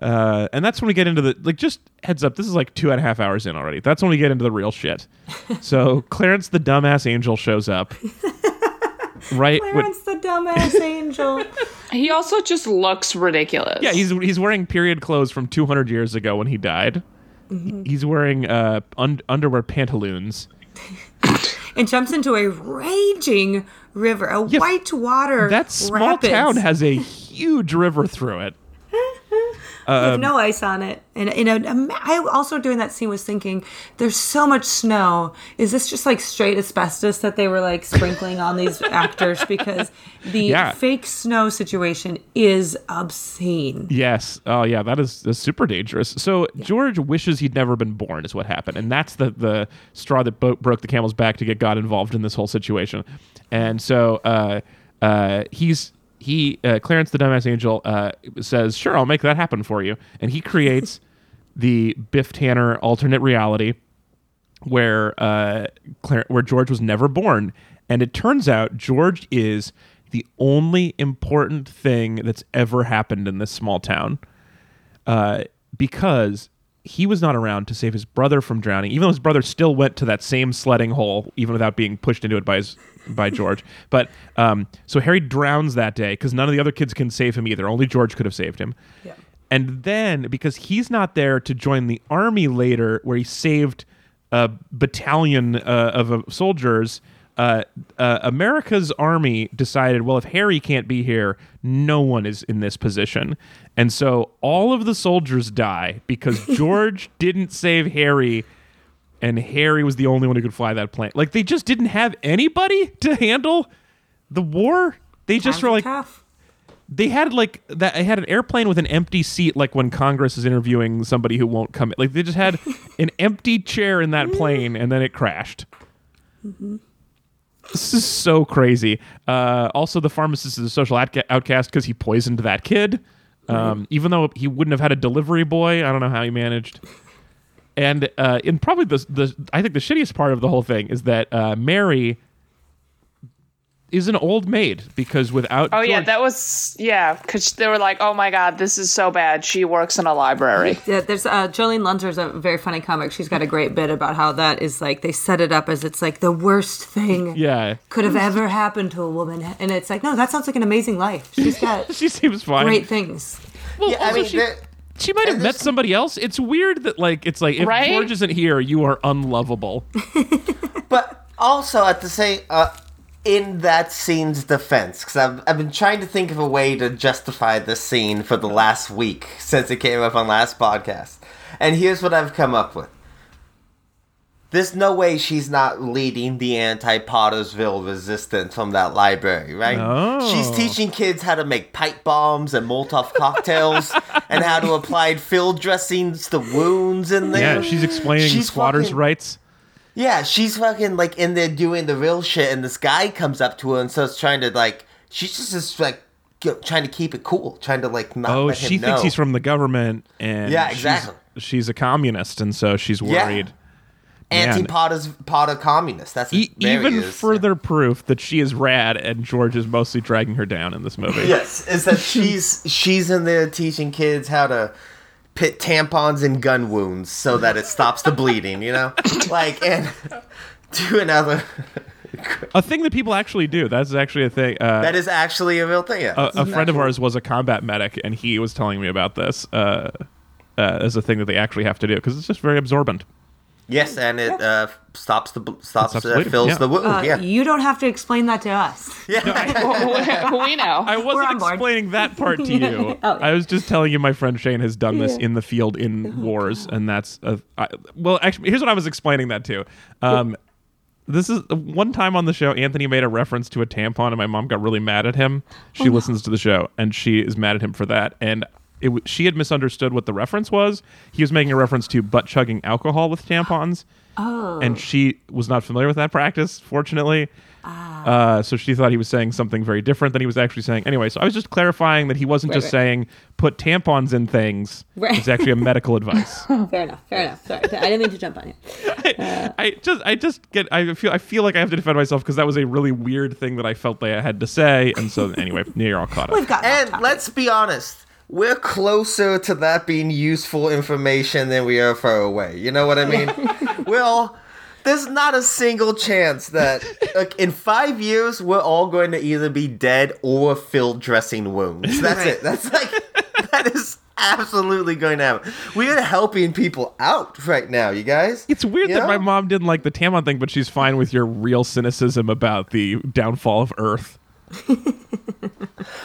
Uh, and that's when we get into the like. Just heads up, this is like two and a half hours in already. That's when we get into the real shit. So Clarence, the dumbass angel, shows up. right? With- Clarence the dumbass angel. He also just looks ridiculous. yeah, he's he's wearing period clothes from 200 years ago when he died. Mm-hmm. He's wearing uh, un- underwear pantaloons. and jumps into a raging river, a Yeah, white water. That small rapids town has a huge river through it. With no ice on it. And you know, um, I also during that scene was thinking, there's so much snow. Is this just like straight asbestos that they were like sprinkling on these actors? Because the Yeah. fake snow situation is obscene. Yes. Oh, yeah. That is, that's super dangerous. So George wishes he'd never been born, is what happened, and that's the the straw that bo- broke the camel's back to get God involved in this whole situation. And so uh, uh, he's he uh, Clarence the Dumbass Angel uh, says, "Sure, I'll make that happen for you," and he creates the Biff Tannen alternate reality where uh, Clar- where George was never born, and it turns out George is the only important thing that's ever happened in this small town, uh, because he was not around to save his brother from drowning, even though his brother still went to that same sledding hole, even without being pushed into it by his by George. But um, so Harry drowns that day because none of the other kids can save him either. Only George could have saved him. Yeah. And then because he's not there to join the army later, where he saved a battalion uh, of uh, soldiers, uh, uh, America's army decided, well, if Harry can't be here, no one is in this position. And so all of the soldiers die because George didn't save Harry, and Harry was the only one who could fly that plane. Like they just didn't have anybody to handle the war. They just were like, tough. they had like that I had an airplane with an empty seat like when congress is interviewing somebody who won't come like they just had an empty chair in that plane and then it crashed this is so crazy. Uh, also the pharmacist is a social outca- outcast because he poisoned that kid. Um, even though he wouldn't have had a delivery boy i don't know how he managed. And uh, and probably the, the i think the shittiest part of the whole thing is that uh, mary is an old maid because without Oh yeah, that was yeah. Because they were like, "Oh my god, this is so bad." She works in a library. Yeah, there's uh, Jolene Lunzer's a very funny comic. She's got a great bit about how that is like they set it up as it's like the worst thing yeah could have ever happened to a woman, and it's like no, that sounds like an amazing life. She's got she seems fine. great things. Well, Yeah, I also mean, she, there- she might have met somebody else. It's weird that like it's like if Right? George isn't here, you are unlovable. But also at the same, uh, in that scene's defense, because I've, I've been trying to think of a way to justify this scene for the last week since it came up on last podcast, and here's what I've come up with. There's no way she's not leading the anti-Pottersville resistance from that library, right? Oh. She's teaching kids how to make pipe bombs and Molotov cocktails, and how to apply field dressings to wounds in there. yeah, she's explaining She's squatters' fucking- rights. Yeah, she's fucking like in there doing the real shit, and this guy comes up to her and starts trying to like. She's just, just like g- trying to keep it cool, trying to like not Oh, she thinks know. he's from the government, and Yeah, exactly. She's, a communist, and so she's Yeah. worried. Man. anti Potter's Potter communist. That's E- even further proof that she is rad, and George is mostly dragging her down in this movie. Yes, is that she's she's in there teaching kids how to put tampons in gun wounds so that it stops the bleeding. You know, like and do another. A thing that people actually do. That's actually a thing. Uh, That is actually a real thing. Yeah, a, a friend of ours was a combat medic, and he was telling me about this uh, uh, as a thing that they actually have to do because it's just very absorbent. Yes, and it uh, stops the stops, stops uh, fills yeah. the wound. Uh, yeah, You don't have to explain that to us. Yeah. We know. I wasn't on board. explaining that part to you. Oh. I was just telling you my friend Shane has done this in the field in wars, and that's a, I, well. Actually, here's what I was explaining that to. Um, this is one time on the show. Anthony made a reference to a tampon, and my mom got really mad at him. She listens to the show, and she is mad at him for that. And it, w- she had misunderstood what the reference was. He was making a reference to butt chugging alcohol with tampons. Oh. And she was not familiar with that practice, fortunately. Uh, so she thought he was saying something very different than he was actually saying. Anyway, so I was just clarifying that he wasn't Right, just right. saying put tampons in things. Right. It's actually a medical advice. Fair enough. Fair enough. Sorry, I didn't mean to jump on you. I just, I just get, I feel, I feel like I have to defend myself because that was a really weird thing that I felt that I had to say, and so anyway, now you're all caught up. We've got. and let's be honest. We're closer to that being useful information than we are far away. You know what I mean? we're There's not a single chance that like, in five years we're all going to either be dead or field dressing wounds. That's Right. it. That's like that is absolutely going to happen. We are helping people out right now, you guys. It's weird You that my mom didn't like the Tamon thing, but she's fine with your real cynicism about the downfall of Earth.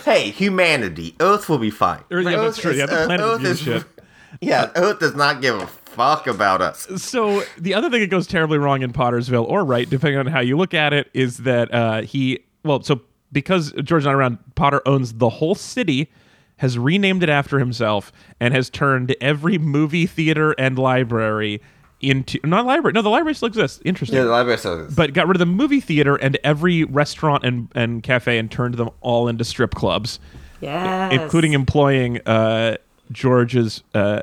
Hey, humanity, Earth will be fine. Or, yeah, that's Earth true. is- Yeah, the planet Earth is- shit. Yeah, Earth does not give a fuck about us. So the other thing that goes terribly wrong in Pottersville, or right, depending on how you look at it, is that uh, he well, so because George not around, Potter owns the whole city, has renamed it after himself, and has turned every movie theater and library into not library. No, the library still exists. Interesting. Yeah, the library says but got rid of the movie theater and every restaurant and, and cafe and turned them all into strip clubs, Yes. including employing uh, George's uh,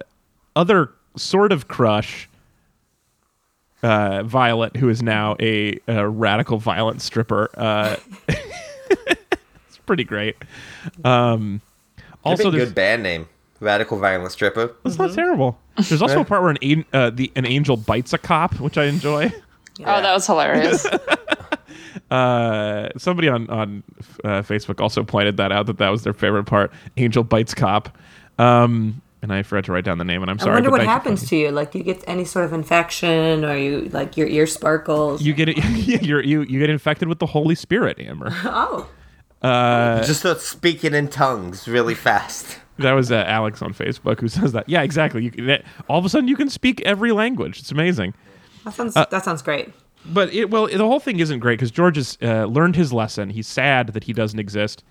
other sort of crush, uh, Violet, who is now a, a radical violent stripper. Uh, it's pretty great. Um, also also, a good band name. Radical Violent Stripper. it's not terrible. There's also a part where an, an- uh, the, an angel bites a cop, which I enjoy. Oh, that was hilarious. Uh, somebody on on uh, Facebook also pointed that out that that was their favorite part. Angel bites cop, um, and I forgot to write down the name. And I'm sorry. I wonder what thank you happens to you. Like you get any sort of infection, or you like your ear sparkles. You get it. You're, you you get infected with the Holy Spirit, Amber. oh, Just start speaking in tongues really fast. That was uh, Alex on Facebook who says that. Yeah, exactly. You that, all of a sudden you can speak every language. It's amazing. that sounds Uh, that sounds great. But it, well, the whole thing isn't great because George has uh, learned his lesson. He's sad that he doesn't exist,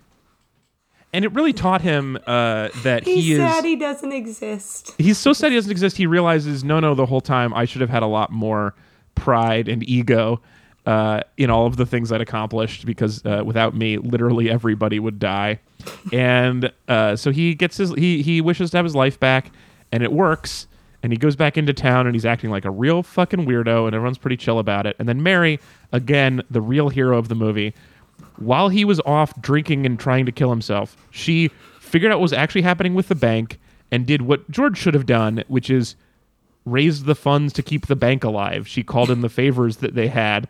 and it really taught him uh, that He's he is. sad he doesn't exist. he's so sad he doesn't exist. He realizes, no, no, the whole time I should have had a lot more pride and ego uh, in all of the things I'd accomplished because uh, without me, literally everybody would die. and uh, so he gets his he he wishes to have his life back, and it works. And he goes back into town and he's acting like a real fucking weirdo, and everyone's pretty chill about it. And then Mary, again, the real hero of the movie, while he was off drinking and trying to kill himself, she figured out what was actually happening with the bank and did what George should have done, which is raised the funds to keep the bank alive. She called in the favors that they had.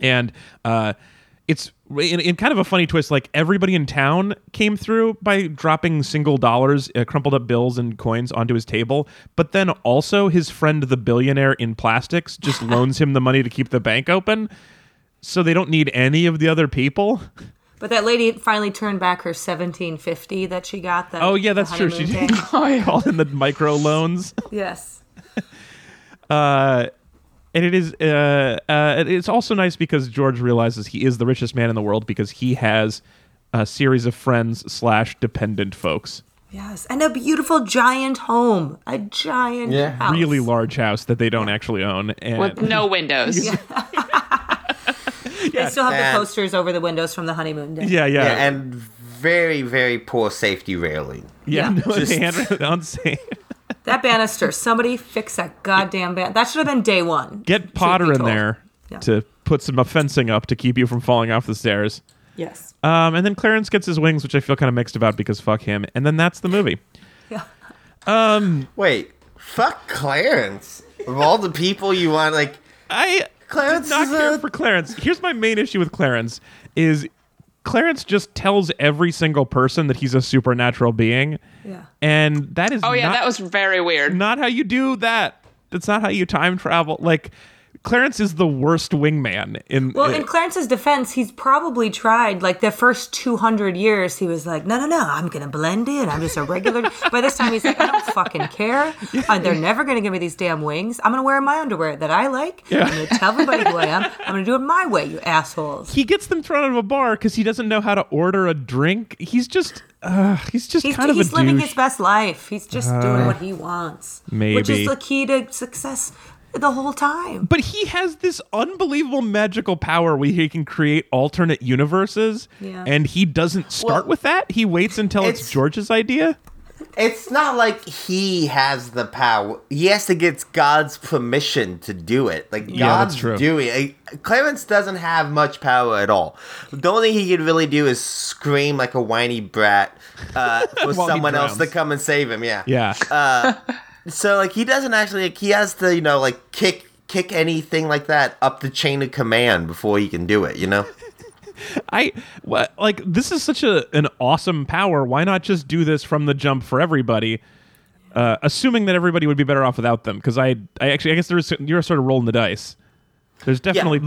And uh, it's in, in kind of a funny twist. Like everybody in town came through by dropping single dollars, uh, crumpled up bills and coins onto his table. But then also his friend, the billionaire in plastics, just loans him the money to keep the bank open. So they don't need any of the other people. But that lady finally turned back her seventeen fifty that she got. The, Oh yeah, that's true. She did call in the micro loans. yes. Uh, and it is uh, uh, it's also nice because George realizes he is the richest man in the world because he has a series of friends slash dependent folks. Yes, and a beautiful giant home, a giant Yeah. house. Really large house that they don't actually own, and With no windows. yeah. They still have And- the posters over the windows from the honeymoon day. yeah, yeah, Yeah, and very, very poor safety railing. yeah. Yeah. No, Just- hand- unsafe. That banister, somebody fix that goddamn ban. That should have been day one. Get Potter in there Yeah. to put some fencing up to keep you from falling off the stairs. Yes. Um, and then Clarence gets his wings, which I feel kind of mixed about because fuck him. And then that's the movie. Yeah. Um. Wait, fuck Clarence. Of all the people you want, like, I Clarence did not care a- for Clarence. Here's my main issue with Clarence is Clarence just tells every single person that he's a supernatural being, Yeah. and that is Oh yeah, not, that was very weird. not how you do that. That's not how you time travel. Like Clarence is the worst wingman in. Well, uh, in Clarence's defense, he's probably tried like the first 200 years. He was like, no, no, no, I'm going to blend in. I'm just a regular. By this time, he's like, I don't fucking care. Uh, they're never going to give me these damn wings. I'm going to wear my underwear that I like. Yeah. I'm going to tell everybody who I am. I'm going to do it my way, you assholes. he gets them thrown out of a bar because he doesn't know how to order a drink. He's just, uh, he's just He's, kind of he's a living douche. Uh, his best life. He's just doing what he wants. Which is the key to success the whole time. But he has this unbelievable magical power where he can create alternate universes, Yeah. and he doesn't start Well, with that. He waits until it's, it's- George's idea. it's not like he has the power. He has to get God's permission to do it. Like, Yeah, that's God's true. doing it. Clarence doesn't have much power at all. The only thing he can really do is scream like a whiny brat uh, for someone else to come and save him. Yeah. Yeah, So like he doesn't actually like, he has to you know like kick kick anything like that up the chain of command before he can do it. You know. I what like this is such a an awesome power. Why not just do this from the jump for everybody? Uh, assuming that everybody would be better off without them, because I, I actually, I guess there's you're sort of rolling the dice. There's definitely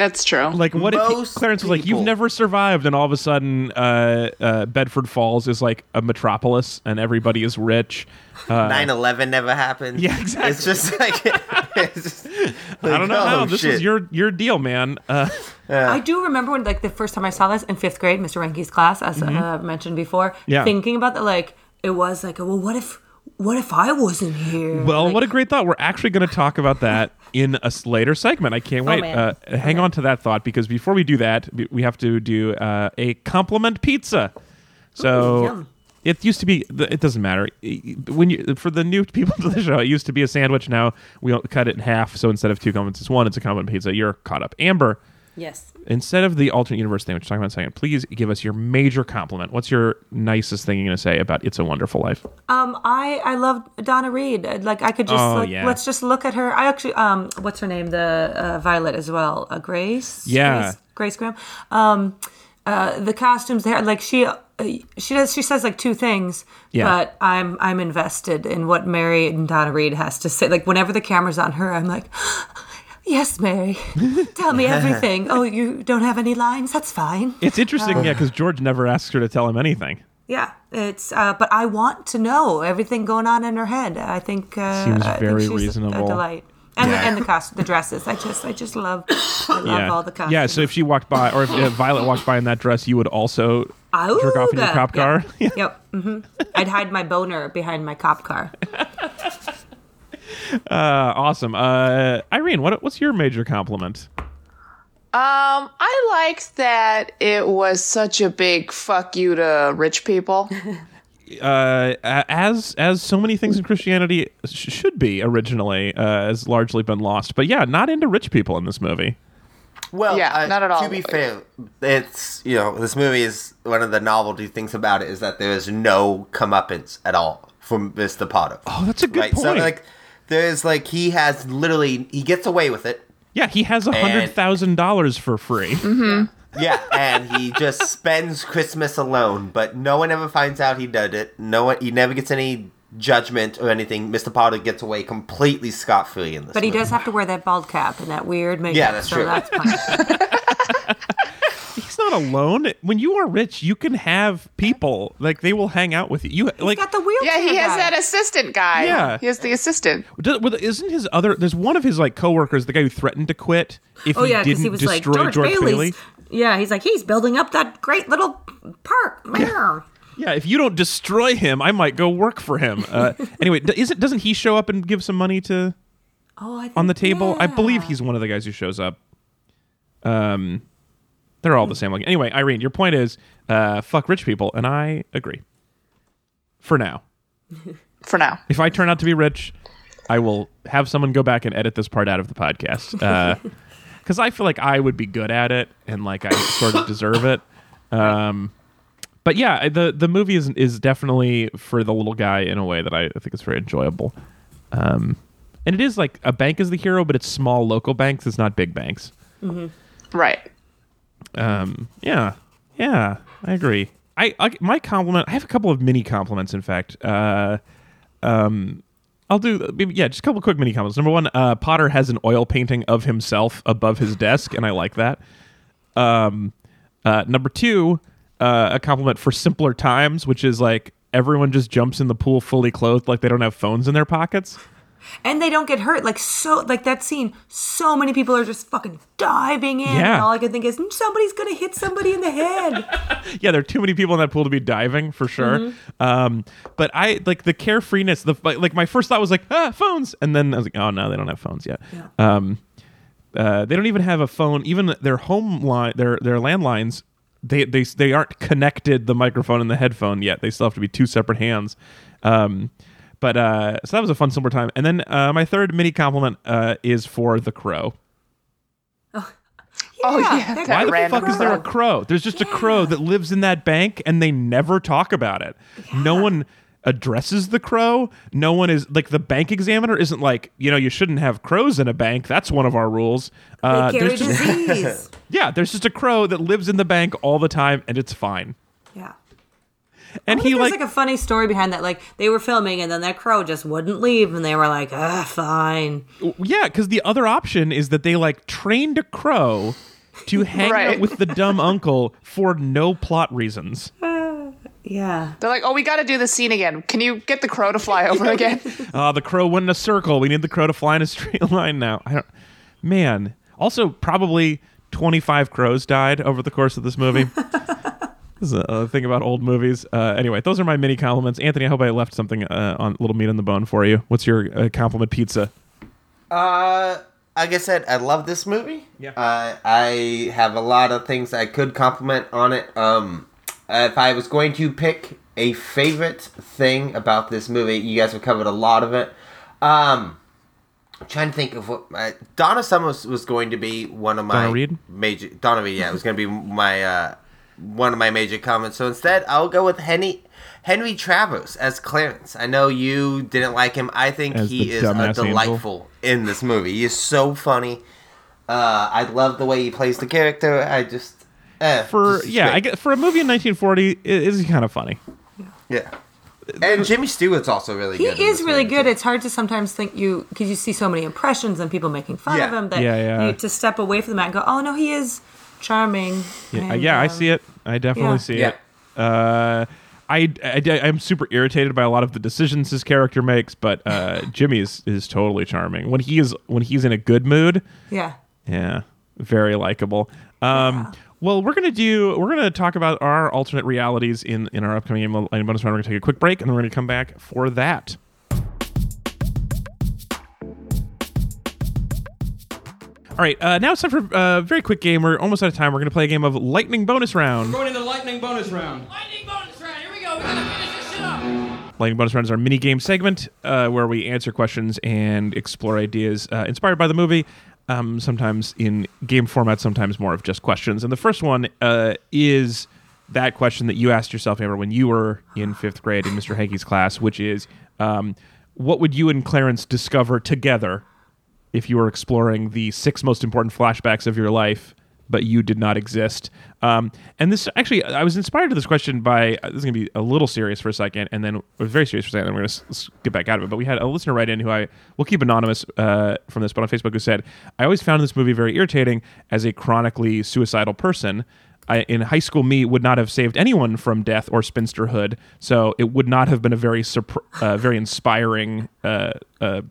That's true. like what if he- Most Clarence was like, "You've never survived," and all of a sudden, uh, uh, Bedford Falls is like a metropolis, and everybody is rich. Uh, 9-11 never happened. Yeah, exactly. It's just like, it's just I don't know oh, how this shit. is your your deal, man. Uh, I do remember when, like, the first time I saw this in fifth grade, Mr. Ranke's class, as uh, mentioned before, Mm-hmm. Yeah. thinking about that, like, it was like, well, what if, what if I wasn't here? Well, Like, what a great thought. We're actually going to talk about that in a later segment. I can't wait. man. uh, hang on to that thought because before we do that, we- have to do uh, a compliment pizza. So yum. it used to be. It doesn't matter when you for the new people to the show. It used to be a sandwich. Now we cut it in half. So instead of two compliments, it's one. It's a compliment pizza. You're caught up. Amber, Yes. instead of the alternate universe thing, which we're talking about in a second, please give us your major compliment. What's your nicest thing you're going to say about It's a Wonderful Life? Um, I I love Donna Reed. Like I could just Oh, like, yeah. let's just look at her. I actually um, what's her name? The uh, Violet as well. Uh, Grace. Yeah. Grace, Grace Graham. Um, uh, the costumes there, like she. Uh, she does. She says like two things, Yeah. but I'm I'm invested in what Mary and Donna Reed has to say. Like whenever the camera's on her, I'm like, "Yes, Mary, tell me everything." oh, you don't have any lines? That's fine. It's interesting, yeah, because George never asks her to tell him anything. Yeah, it's. Uh, but I want to know everything going on in her head. I think uh, Seems I think very reasonable. A delight. And Yeah. the, and the cost, the dresses. I just, I just love, I love yeah. all the costumes. Yeah, so if she walked by, or if uh, Violet walked by in that dress, you would also jerk off in your cop car. Yep. hmm I'd hide my boner behind my cop car. uh, awesome. Uh, Irene, what, what's your major compliment? Um, I liked that it was such a big fuck you to rich people. Uh, as as so many things in Christianity sh- should be originally, uh, has largely been lost. But yeah, not into rich people in this movie. Well, Yeah, uh, not at all. To be fair, it's you know this movie is one of the novelty things about it is that there is no comeuppance at all from Mr. Potter. Oh, that's a good right? point. So like, there's like he has literally he gets away with it. yeah, he has a hundred thousand dollars for free. Mm-hmm. Yeah, and he just spends Christmas alone, but no one ever finds out he did it. No one, he never gets any judgment or anything. Mr. Potter gets away completely scot free in this. But he movie. does have to wear that bald cap and that weird makeup. Yeah, that's so true. That's fine. He's not alone. When you are rich, you can have people like they will hang out with you. You like He's got the wheelchair. yeah, he has guy. that assistant guy. Yeah. He has the assistant. Does- well, Isn't his other? There's one of his like coworkers, the guy who threatened to quit if Oh he yeah, because didn't he was like destroy George, Bailey's. Bailey. Yeah, he's like he's building up that great little park. Yeah. Yeah, if you don't destroy him, I might go work for him. Uh, anyway, d- is it? Doesn't he show up and give some money to Oh, I think, on the table? I believe he's one of the guys who shows up. Um, they're all the same. Like anyway, Irene, your point is, uh, fuck rich people, and I agree. For now, For now. if I turn out to be rich, I will have someone go back and edit this part out of the podcast. Because I feel like I would be good at it and like I sort of deserve it. Um, but yeah, the the movie is is definitely for the little guy in a way that I, I think is very enjoyable. Um, and it is like a bank is the hero, but it's small local banks. It's not big banks. Right. Um, yeah, yeah, I agree. I, I my compliment. I have a couple of mini compliments. In fact, uh, um, I'll do yeah, just a couple quick mini compliments. Number one, uh, Potter has an oil painting of himself above his desk, and I like that. Um, uh, number two, uh, a compliment for simpler times, which is like everyone just jumps in the pool fully clothed, like they don't have phones in their pockets. And they don't get hurt. Like so, like that scene. So many people are just fucking diving in. Yeah. And all I can think is "Mm, somebody's gonna hit somebody in the head. yeah, there are too many people in that pool to be diving for sure. Um, but I like the carefreeness. The like my first thought was like ah phones, and then I was like oh no, they don't have phones yet. Yeah. Um, uh, they don't even have a phone. Even their home line, their their landlines, they they they aren't connected the microphone and the headphone yet. They still have to be two separate hands. Um, but uh, so that was a fun summer time. And then uh, my third mini compliment uh, is for the crow. Oh, yeah, that that Why the random fuck is there a crow. crow? There's just a crow that lives in that bank and they never talk about it. No one addresses the crow. No one is like the bank examiner isn't like you know you shouldn't have crows in a bank. That's one of our rules. Uh, They carry there's just, disease. yeah, there's just a crow that lives in the bank all the time and it's fine. Yeah. And I he think like, like a funny story behind that. Like they were filming, and then that crow just wouldn't leave, and they were like, "Ah, fine." yeah, because the other option is that they like trained a crow to hang Right. out with the dumb uncle for no plot reasons. Yeah. They're like, oh, we got to do the scene again. Can you get the crow to fly over again? Uh, the crow went in a circle. We need the crow to fly in a straight line now. I don't, man. Also, probably 25 crows died over the course of this movie. This is a, a thing about old movies. Uh, anyway, those are my mini compliments. Anthony, I hope I left something uh, on little meat on the bone for you. What's your uh, compliment pizza? Uh, like I said, I love this movie. Yeah. Uh, I have a lot of things I could compliment on it. Um, if I was going to pick a favorite thing about this movie, you guys have covered a lot of it. Um, I'm trying to think of what uh, Donna Summers was going to be one of my Donna Reed? major. Donna Reed, yeah, it was going to be my uh, one of my major comments. So instead, I'll go with Henry Henry Travers as Clarence. I know you didn't like him. I think As he is a dumbass angel? delightful in this movie. He is so funny. Uh, I love the way he plays the character. I just eh, For just- yeah. I get, for a movie in 1940, it is kind of funny. yeah. And Jimmy Stewart's also really He good. in is really movie, good. too. It's hard to sometimes think you because you see so many impressions and people making fun of him that Yeah, yeah. you to step away from that and go, "Oh no, he is charming." Yeah, And, yeah, I um, see it. I definitely yeah. see Yeah. it. Uh, I, I, I'm super irritated by a lot of the decisions his character makes, but uh, Jimmy is, is totally charming when he is when he's in a good mood. Yeah. Yeah, very likable. Um, Yeah. Well, we're gonna do we're gonna talk about our alternate realities in in our upcoming Game bonus round. We're gonna take a quick break, and then we're gonna come back for that. All right, uh, now it's time for a very quick game. We're almost out of time. We're going to play a game of Lightning Bonus Round. Going into the lightning bonus round. Lightning bonus round. Here we go. We gotta finish this shit up. Lightning Bonus Round is our mini game segment uh, where we answer questions and explore ideas uh, inspired by the movie. Um, sometimes in game format, sometimes more of just questions. And the first one uh, is that question that you asked yourself, Amber, when you were in fifth grade in Mr. Hankey's class, which is um, what would you and Clarence discover together if you were exploring the six most important flashbacks of your life, but you did not exist. Um, and this actually, I was inspired to this question by uh, this is going to be a little serious for a second, and then or very serious for a second. And we're going to get back out of it. But we had a listener write in who I will keep anonymous uh, from this, but on Facebook who said, "I always found this movie very irritating as a chronically suicidal person." I, in high school, me would not have saved anyone from death or spinsterhood, so it would not have been a very uh, very inspiring uh, uh,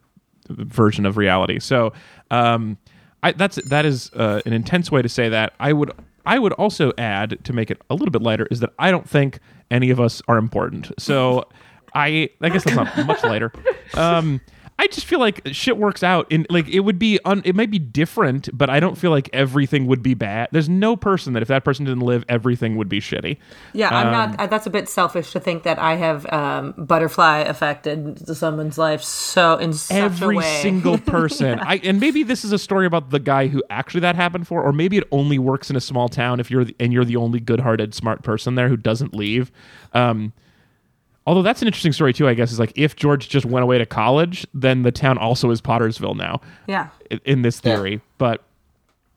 version of reality. So um, I, that's that is uh, an intense way to say that. I would I would also add to make it a little bit lighter is that I don't think any of us are important. So I I guess that's not much lighter. Um, I just feel like shit works out in like it would be un, it might be different, but I don't feel like everything would be bad. There's no person that if that person didn't live, everything would be shitty. Yeah, I'm Um, not. uh, That's a bit selfish to think that I have um, butterfly affected someone's life so in such a every single person. I and maybe this is a story about the guy who actually that happened for, or maybe it only works in a small town if you're the, and you're the only good-hearted, smart person there who doesn't leave. Um, although that's an interesting story too. I guess is like if George just went away to college, then the town also is Pottersville now. yeah. i- In this theory, but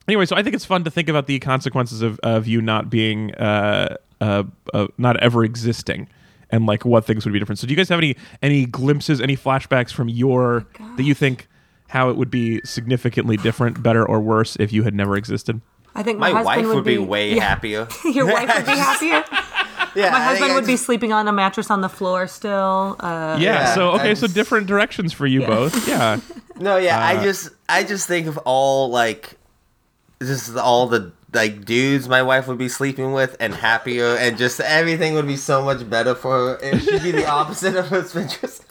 anyway, so I think it's fun to think about the consequences of, of you not being, uh, uh, uh, not ever existing, and like what things would be different. So, do you guys have any any glimpses, any flashbacks from your that you think how it would be significantly different, better or worse if you had never existed? I think my, My husband wife would be, be way yeah. happier. Your wife would be happier. Yeah, My husband I would be sleeping on a mattress on the floor still. Uh, Yeah. Yeah, so okay, I so different directions for you both. Yeah. No, yeah, Uh, I just I just think of all like just all the like dudes my wife would be sleeping with and happier and just everything would be so much better for her. It should be the opposite of what's been just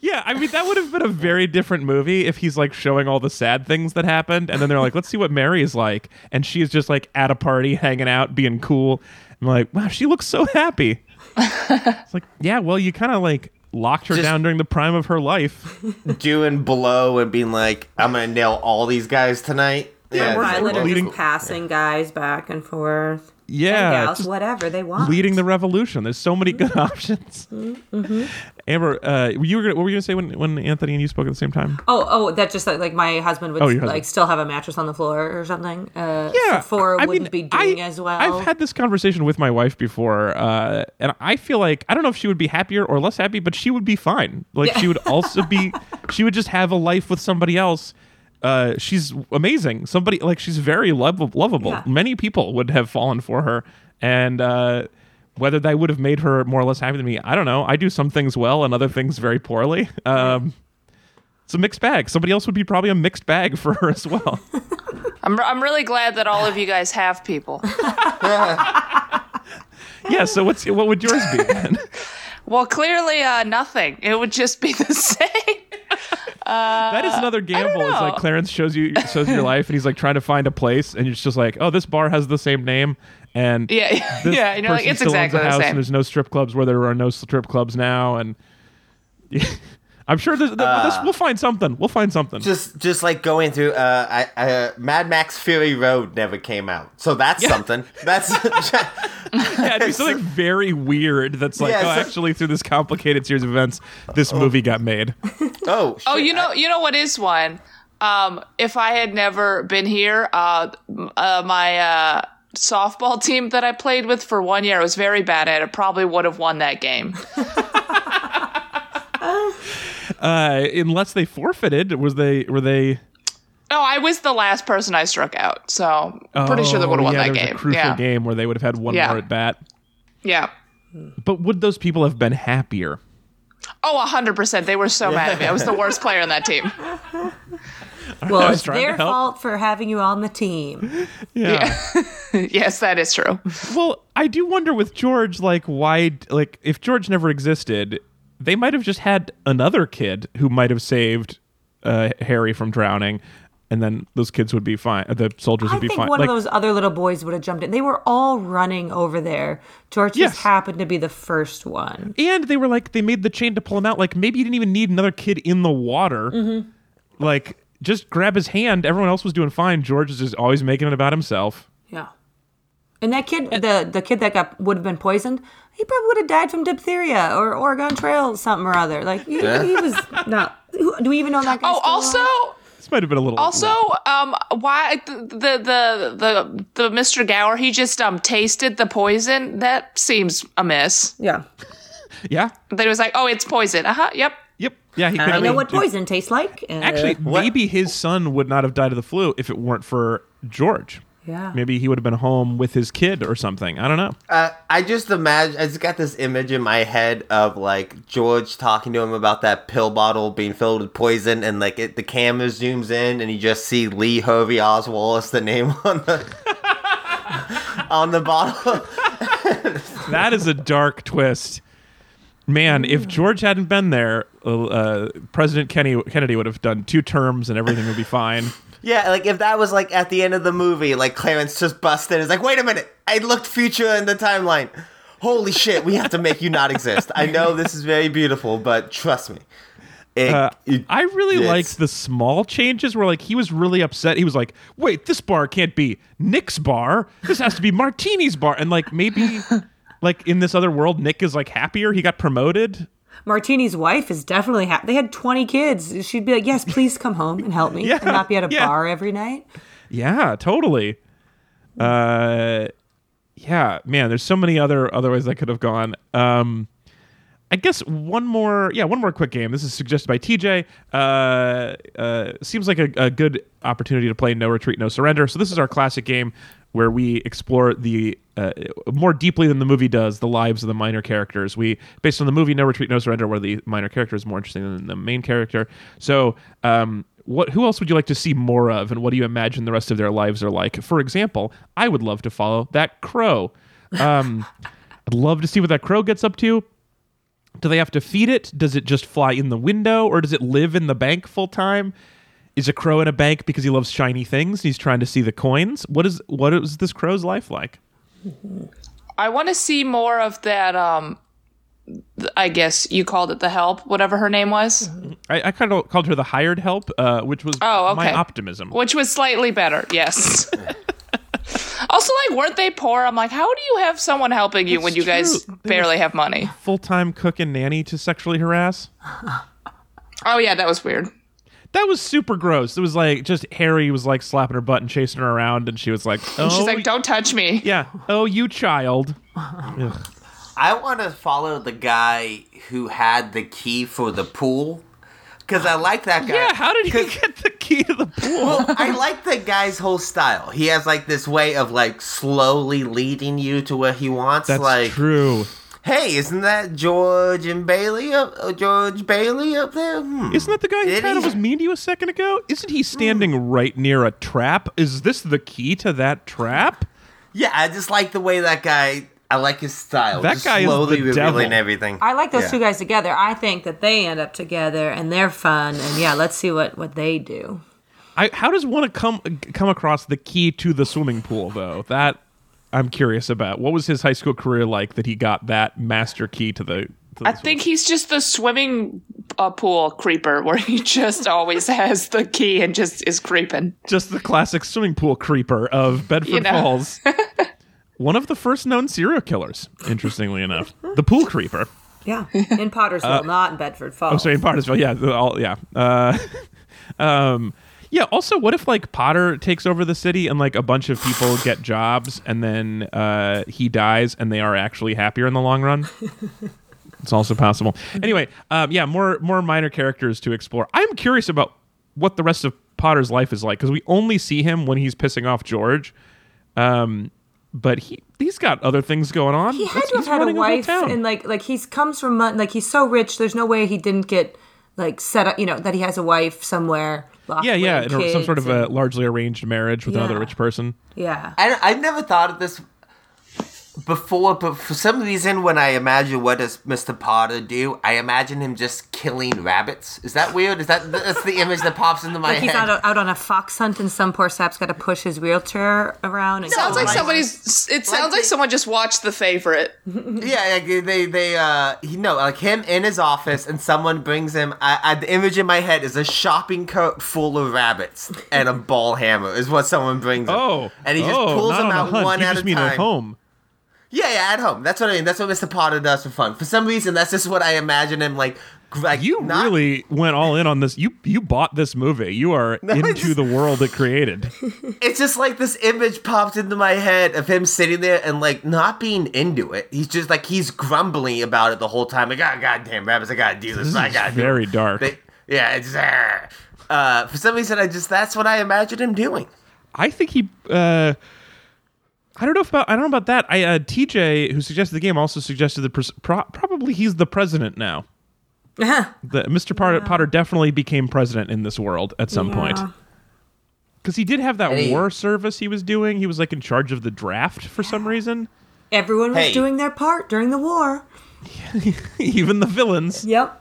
Yeah, I mean that would have been a very different movie if he's like showing all the sad things that happened, and then they're like, "Let's see what Mary is like," and she's just like at a party, hanging out, being cool. I'm like, "Wow, she looks so happy." it's like, yeah, well, you kind of like locked her Just- down during the prime of her life. doing blow and being like, I'm gonna nail all these guys tonight. Yeah, we're- it's like, Violet are leading- just passing guys back and forth. yeah, gals, just whatever they want. leading the revolution. There's so many good options. Mm-hmm. Mm-hmm. Amber, uh, you were gonna, what were you gonna say when, when Anthony and you spoke at the same time? Oh, oh, that just like, like my husband would Oh, husband. like still have a mattress on the floor or something. Uh, yeah, Sephora I wouldn't mean, be doing I, as well. I've had this conversation with my wife before, uh, and I feel like I don't know if she would be happier or less happy, but she would be fine. Like Yeah. she would also be, she would just have a life with somebody else. Uh, she's amazing. Somebody like she's very lov- lovable. Yeah. Many people would have fallen for her, and uh, whether that would have made her more or less happy than me, I don't know. I do some things well and other things very poorly. Um, it's a mixed bag. Somebody else would be probably a mixed bag for her as well. I'm, I'm really glad that all of you guys have people. yeah. So what's what would yours be then? Well, clearly uh, nothing. It would just be the same. That is another gamble. It's like. Clarence shows you shows your life, and he's like trying to find a place, and you're just like, oh, this bar has the same name, and Yeah, this yeah. You know, like person it's still owns exactly a the house, same. And there's no strip clubs where there are no strip clubs now, and I'm sure there's, this, we'll find something. We'll find something. Just just like going through uh, I, uh Mad Max Fury Road never came out. So that's something. That's yeah, it'd be something very weird. That's like, Yeah, oh, so- actually, through this complicated series of events, this movie got made. oh Oh, you know, I- you know what is one? Um, if I had never been here, uh, uh, my uh, softball team that I played with for one year I was very bad at it. Probably would have won that game. Uh, unless they forfeited, was they were they? Oh, I was the last person I struck out, so I'm pretty sure they would have Oh, won yeah, that there was game. A crucial yeah, game where they would have had one Yeah. more at bat. yeah. But would those people have been happier? Oh, hundred percent. They were so mad at me. I was the worst player on that team. well, it's their fault for having you on the team. Yeah. yes, that is true. Well, I do wonder with George, like, why, like, if George never existed, they might have just had another kid who might have saved uh, Harry from drowning, and then those kids would be fine. The soldiers I would be think fine. one Like, of those other little boys would have jumped in. They were all running over there. George Yes. just happened to be the first one. and they were like, they made the chain to pull him out. Like, maybe you didn't even need another kid in the water. Mm-hmm. Like, just grab his hand. Everyone else was doing fine. George is just always making it about himself. Yeah. And that kid, the the kid that got would have been poisoned, he probably would have died from diphtheria or Oregon Trail something or other. Like he, he was not. Do we even know that guy? Oh, also, This might have been a little. also, um, why the the the the, the Mr. Gower? He just um tasted the poison. That seems amiss. yeah. yeah. They was like, oh, it's poison. Uh huh. Yep. Yep. Yeah. He I could I know what poison tastes like. Uh, Actually, What- maybe his son would not have died of the flu if it weren't for George. yeah. Maybe he would have been home with his kid or something. I don't know. Uh, I just imagine I just got this image in my head of like George talking to him about that pill bottle being filled with poison, and like it, the camera zooms in, and you just see Lee Harvey Oswald as the name on the on the bottle. That is a dark twist. Man, if George hadn't been there, uh, uh, President Kenny, Kennedy would have done two terms and everything would be fine. yeah, like if that was like at the end of the movie, like Clarence just busted, is like, wait a minute, I looked future in the timeline. Holy shit, we have to make you not exist. I know this is very beautiful, but trust me. It, Uh, it- I really it's- liked the small changes where like he was really upset. He was like, "Wait, this bar can't be Nick's bar. This has to be Martini's bar." And like maybe like in this other world, Nick is like happier. He got promoted. Martini's wife is definitely happy. They had 20 kids. She'd be like, yes, please come home and help me Yeah, and not be at a yeah. bar every night. Yeah, totally. Uh, yeah, man. There's so many other other ways that could have gone. Um, I guess one more, yeah, one more quick game. This is suggested by TJ. Uh, uh, seems like a, a good opportunity to play No Retreat, No Surrender. So this is our classic game where we explore the uh, more deeply than the movie does the lives of the minor characters. We based on the movie No Retreat, No Surrender, where the minor character is more interesting than the main character. So. Um, what, who else would you like to see more of, and what do you imagine the rest of their lives are like? For example, I would love to follow that crow. Um, I'd love to see what that crow gets up to. Do they have to feed it? Does it just fly in the window, or does it live in the bank full time? Is a crow in a bank because he loves shiny things and he's trying to see the coins? What is what is this crow's life like? I want to see more of that. Um, I guess you called it the help, whatever her name was, I, I kind of called her the hired help, uh, which was Oh, my okay. optimism. which was slightly better. Yes. also, like, weren't they poor? I'm like, how do you have someone helping you That's when you guys true. They barely have money? Full time cook and nanny to sexually harass. Oh yeah, that was weird. That was super gross. It was like just Harry was like slapping her butt and chasing her around, and she was like, "Oh, She's like, oh, don't touch me. yeah, oh, you child." Ugh. I want to follow the guy who had the key for the pool because I like that guy. Yeah, how did he 'Cause- get the key to the pool? Well, I like the guy's whole style. He has like this way of like slowly leading you to where he wants. That's like, true. Hey, isn't that George and Bailey up? Uh, George Bailey up there? Hmm. Isn't that the guy who kind of was mean to you a second ago? Isn't he standing right near a trap? Is this the key to that trap? Yeah, I just like the way that guy. I like his style. That just guy is slowly the revealing devil. everything. I like those Yeah. two guys together. I think that they end up together and they're fun. And yeah, let's see what what they do. I, how does one come come across the key to the swimming pool though? That I'm curious about. What was his high school career like that he got that master key to the? To the I think he's just the swimming uh, pool creeper where he just always has the key and just is creeping. just the classic swimming pool creeper of Bedford You know. Falls. One of the first known serial killers, interestingly enough, the pool creeper. Yeah, in Pottersville, not in Bedford Falls. Oh, sorry, in Pottersville. Yeah, all, yeah. Uh, um, yeah. Also, what if like Potter takes over the city and like a bunch of people get jobs and then uh, he dies and they are actually happier in the long run? it's also possible. Anyway, um, yeah, more more minor characters to explore. I'm curious about what the rest of Potter's life is like because we only see him when he's pissing off George. Um, but he he's got other things going on. he had That's- to have had a wife, and like like he's comes from like he's so rich. There's no way he didn't get like set up. You know that he has a wife somewhere. Locked yeah, yeah, and and some sort kids of a largely arranged marriage with another rich person. yeah. I, I never thought of this before, but for some reason, when I imagine what does Mr. Potter do, I imagine him just killing rabbits. Is that weird? Is that that's the image that pops into my Like he's head? out, out on a fox hunt, and some poor sap's got to push his wheelchair around. And Sounds like like- somebody's. It sounds like the- someone just watched The Favorite. Yeah, like they they uh he no like him in his office and someone brings him. I, I the image in my head is a shopping cart full of rabbits and a ball hammer is what someone brings him. Oh, and he just oh, pulls not them out hunt. one you at just a mean time. at home. Yeah, yeah, at home. That's what I mean. That's what Mr. Potter does for fun. For some reason, that's just what I imagine him like. like You not- really went all in on this. You you bought this movie. You are into it's- the world it created. It's just like this image popped into my head of him sitting there and like not being into it. He's just like he's grumbling about it the whole time. Like, oh, goddamn rabbits, I gotta do this. This I gotta do very it." dark. They- yeah, it's uh, uh, for some reason I just that's what I imagined him doing. I think he. Uh, I don't know if about. I don't know about that. I uh, TJ, who suggested the game, also suggested that pres- pro- probably he's the president now. The Mr. Potter, Potter definitely became president in this world at some point. Because he did have that And he- war service he was doing. He was like in charge of the draft for some reason. Everyone was Hey. doing their part during the war. Even the villains. Yep.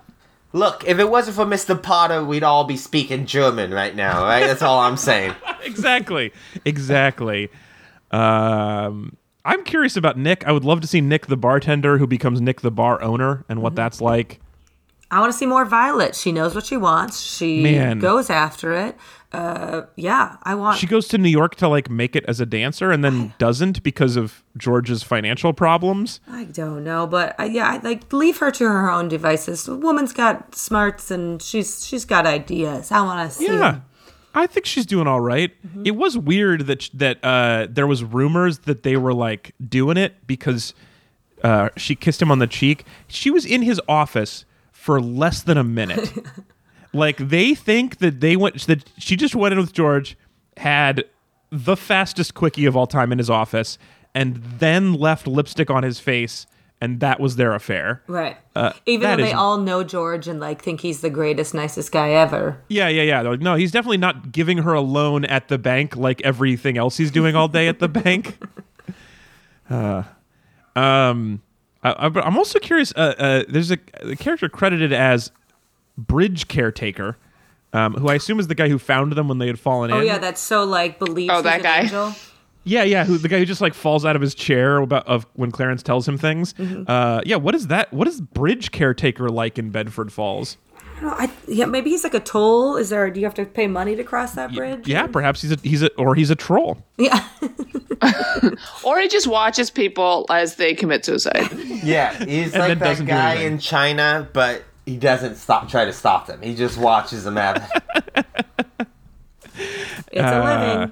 Look, if it wasn't for Mr. Potter, we'd all be speaking German right now, right? That's all I'm saying. exactly. Exactly. Um, I'm curious about Nick. I would love to see Nick the bartender who becomes Nick the bar owner and what that's like. I want to see more Violet. She knows what she wants. She Man. goes after it. Uh, yeah, I want. She goes to New York to like make it as a dancer and then doesn't because of George's financial problems. I don't know, but I, yeah, I, like leave her to her own devices. The woman's got smarts and she's she's got ideas. I want to see. Yeah. them. I think she's doing all right. It was weird that that uh, there was rumors that they were like doing it because uh, she kissed him on the cheek. She was in his office for less than a minute. like they think that they went that she just went in with George, had the fastest quickie of all time in his office, and then left lipstick on his face, and that was their affair. Right. Uh, Even that though they is- all know George and like think he's the greatest, nicest guy ever. Yeah, yeah, yeah. They're like, no, he's definitely not giving her a loan at the bank like everything else he's doing all day at the bank. Uh, um, I, I, but I'm also curious. Uh, uh, there's a, a character credited as Bridge Caretaker, um, who I assume is the guy who found them when they had fallen Oh in. Oh yeah, that's so like believes. Oh, he's that an guy. Angel. yeah, yeah. Who the guy who just like falls out of his chair about of when Clarence tells him things. Mm-hmm. Uh, yeah. What is that? What is Bridge Caretaker like in Bedford Falls? No, I, yeah, maybe he's like a toll. Is there? Do you have to pay money to cross that bridge? Yeah, perhaps he's a he's a or he's a troll. Yeah. Or he just watches people as they commit suicide. Yeah, he's And like that guy in China, but he doesn't stop try to stop them. He just watches them have It's a living.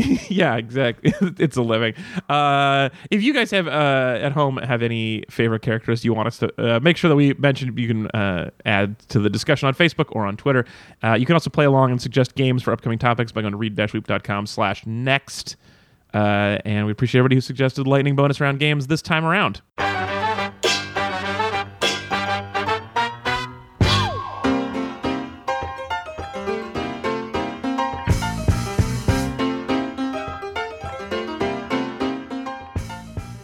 yeah, exactly. it's a living. Uh, if you guys have uh, at home have any favorite characters you want us to uh, make sure that we mention, you can uh, add to the discussion on Facebook or on Twitter. Uh, you can also play along and suggest games for upcoming topics by going to readitandweep.com slash next. Uh, and we appreciate everybody who suggested lightning bonus round games this time around.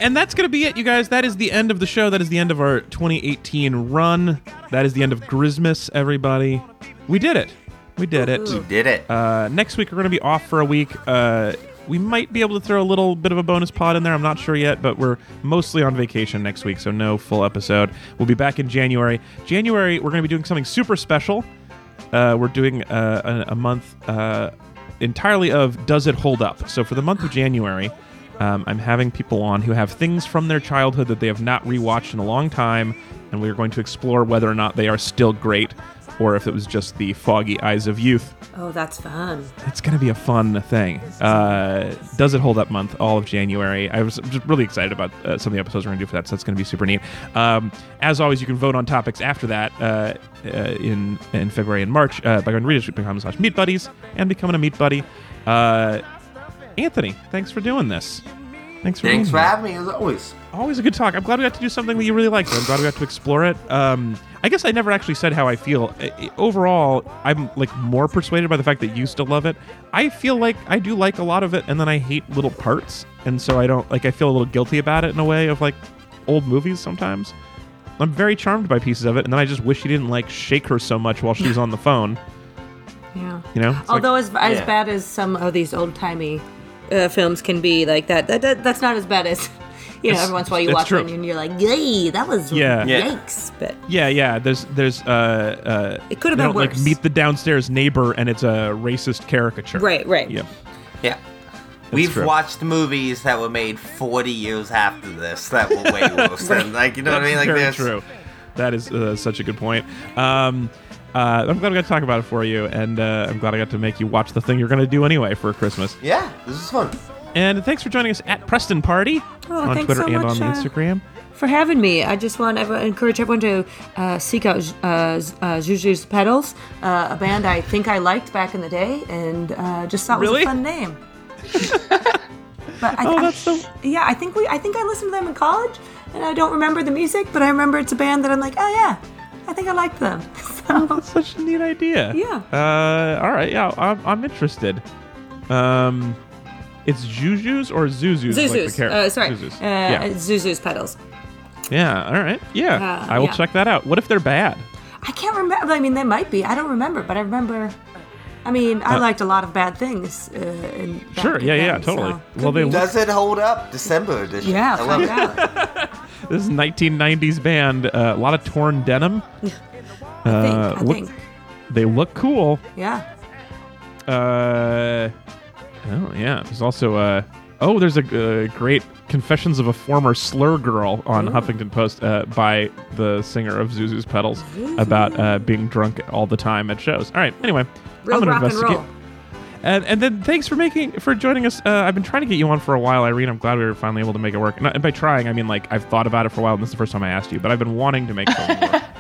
And that's going to be it, you guys. That is the end of the show. That is the end of our 2018 run. That is the end of Grismas, everybody. We did it. We did it. We did it. Uh, next week, we're going to be off for a week. Uh, we might be able to throw a little bit of a bonus pod in there. I'm not sure yet, but we're mostly on vacation next week, so no full episode. We'll be back in January. January, we're going to be doing something super special. Uh, we're doing uh, a, a month uh, entirely of Does It Hold Up? So for the month of January, um, I'm having people on who have things from their childhood that they have not rewatched in a long time, and we're going to explore whether or not they are still great or if it was just the foggy eyes of youth. Oh, that's fun. It's going to be a fun thing. Uh, Does it hold up month, all of January? I was just really excited about uh, some of the episodes we're going to do for that, so that's going to be super neat. Um, as always, you can vote on topics after that uh, uh, in in February and March uh, by going to readitandweep.com slash meet buddies and becoming a meet buddy. Anthony, thanks for doing this. Thanks for Thanks for here. having me as always. Always a good talk. I'm glad we got to do something that you really liked. I'm glad we got to explore it. Um, I guess I never actually said how I feel. I- I- overall, I'm like more persuaded by the fact that you still love it. I feel like I do like a lot of it, and then I hate little parts, and so I don't like. I feel a little guilty about it in a way of like old movies sometimes. I'm very charmed by pieces of it, and then I just wish you didn't like shake her so much while she was on the phone. Yeah. You know, It's like- Although as as Yeah. bad as some of these old timey uh, films can be, like that, that, that that's not as bad as you know. It's- Every once in a while you watch true. one and you're like, "Yay, that was Yeah. Yeah. yikes!" But Yeah, yeah. There's, there's, uh, uh. It could have been don't, Like worse. meet the downstairs neighbor, and it's a racist caricature. right, right. Yeah. Yeah. We've true. watched movies that were made 40 years after this that were way worse. than, like, you know what I mean? Like Very this. true. That is uh, such a good point. Um, uh, I'm glad I got to talk about it for you, and uh, I'm glad I got to make you watch the thing you're going to do anyway for Christmas. Yeah, this is fun. And thanks for joining us at Preston Party Oh, on Twitter so and much, on uh, Instagram. For having me, I just want to encourage everyone to uh, seek out uh, Z- uh, Juju's Petals, uh, a band I think I liked back in the day, and uh, just thought Really? was a fun name. but I, Oh, I- that's so. yeah, I think we I think I listened to them in college, and I don't remember the music, but I remember it's a band that I'm like, oh yeah, I think I like them. So That's such a neat idea. Yeah. Uh, all right. Yeah, I'm, I'm interested. Um, it's Juju's or Zuzu's? like the Zuzu's, char- uh, sorry, Zuzu's. uh, yeah. Zuzu's Petals. yeah. All right. Yeah. Uh, I will yeah. check that out. What if they're bad? I can't remember. I mean, they might be. I don't remember, but I remember. I mean, I liked a lot of bad things. Uh, in Uh, Sure, yeah, yeah, then, totally. so Well, they be. look- Does it hold up? December edition. Yeah, I love it. This is 1990s band. Uh, a lot of torn denim. I think. Uh, I look- think. They look cool. Yeah. Uh, oh yeah. There's also a. oh there's a uh, great Confessions of a Former Slur Girl on Huffington Post uh, by the singer of Zuzu's Petals about uh, being drunk all the time at shows. All right. Anyway, Real I'm gonna rock and investigate. roll. And, and then thanks for making for joining us. Uh, I've been trying to get you on for a while, Irene. I'm glad we were finally able to make it work. And, and by trying, I mean like I've thought about it for a while, and this is the first time I asked you. But I've been wanting to make something work.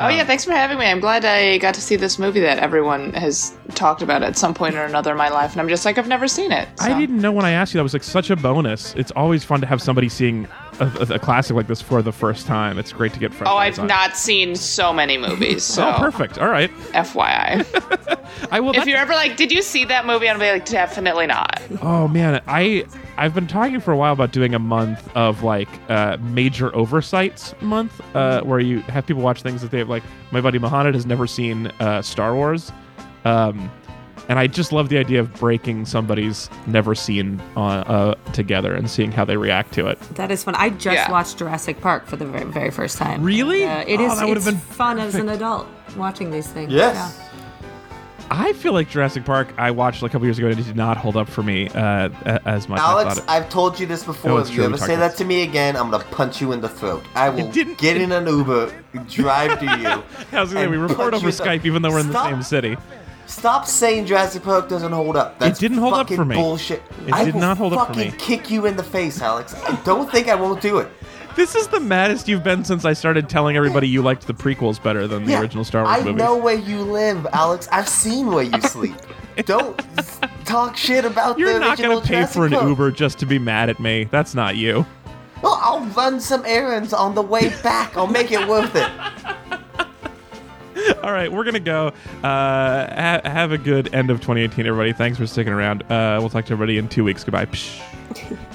Oh yeah, thanks for having me. I'm glad I got to see this movie that everyone has talked about at some point or another in my life, and I'm just like I've never seen it. I didn't know when I asked you that was like such a bonus. It's always fun to have somebody seeing a, a, a classic like this for the first time. It's great to get fresh. Oh, eyes I've on not seen so many movies. So Oh, perfect. All right. FYI, I will. if you're ever like, "Did you see that movie?" I'll be like, "Definitely not." oh man, I I've been talking for a while about doing a month of like uh, major oversights month, uh, where you have people watch things that they have. Like my buddy Mohamed has never seen uh, Star Wars, um, and I just love the idea of breaking somebody's never seen on uh, together and seeing how they react to it. That is fun. I just Yeah. watched Jurassic Park for the very, very first time. Really? Uh, it Oh, is. that would've been fun as an adult. watching these things. Yes. I feel like Jurassic Park. I watched a couple years ago and it did not hold up for me uh, as much. as Alex, I have told you this before. Oh, if you ever say that to me again, I'm gonna punch you in the throat. I will didn't- get in an Uber, drive to you. I was gonna say, we record punch over you the- Skype even though we're in the same city. Stop saying Jurassic Park doesn't hold up. That's didn't hold up for me. Bullshit. It I did not hold up for fucking me. Kick you in the face, Alex. I don't think I won't do it. This is the maddest you've been since I started telling everybody you liked the prequels better than the Yeah, original Star Wars I movies. I know where you live, Alex. I've seen where you sleep. Don't talk shit about this. You're not gonna pay Jurassic for an Park. Uber just to be mad at me. That's not you. Well, I'll run some errands on the way back. I'll make it worth it. All right, we're gonna go. Uh, ha- have a good end of 2018, everybody. Thanks for sticking around. Uh, we'll talk to everybody in two weeks. Goodbye.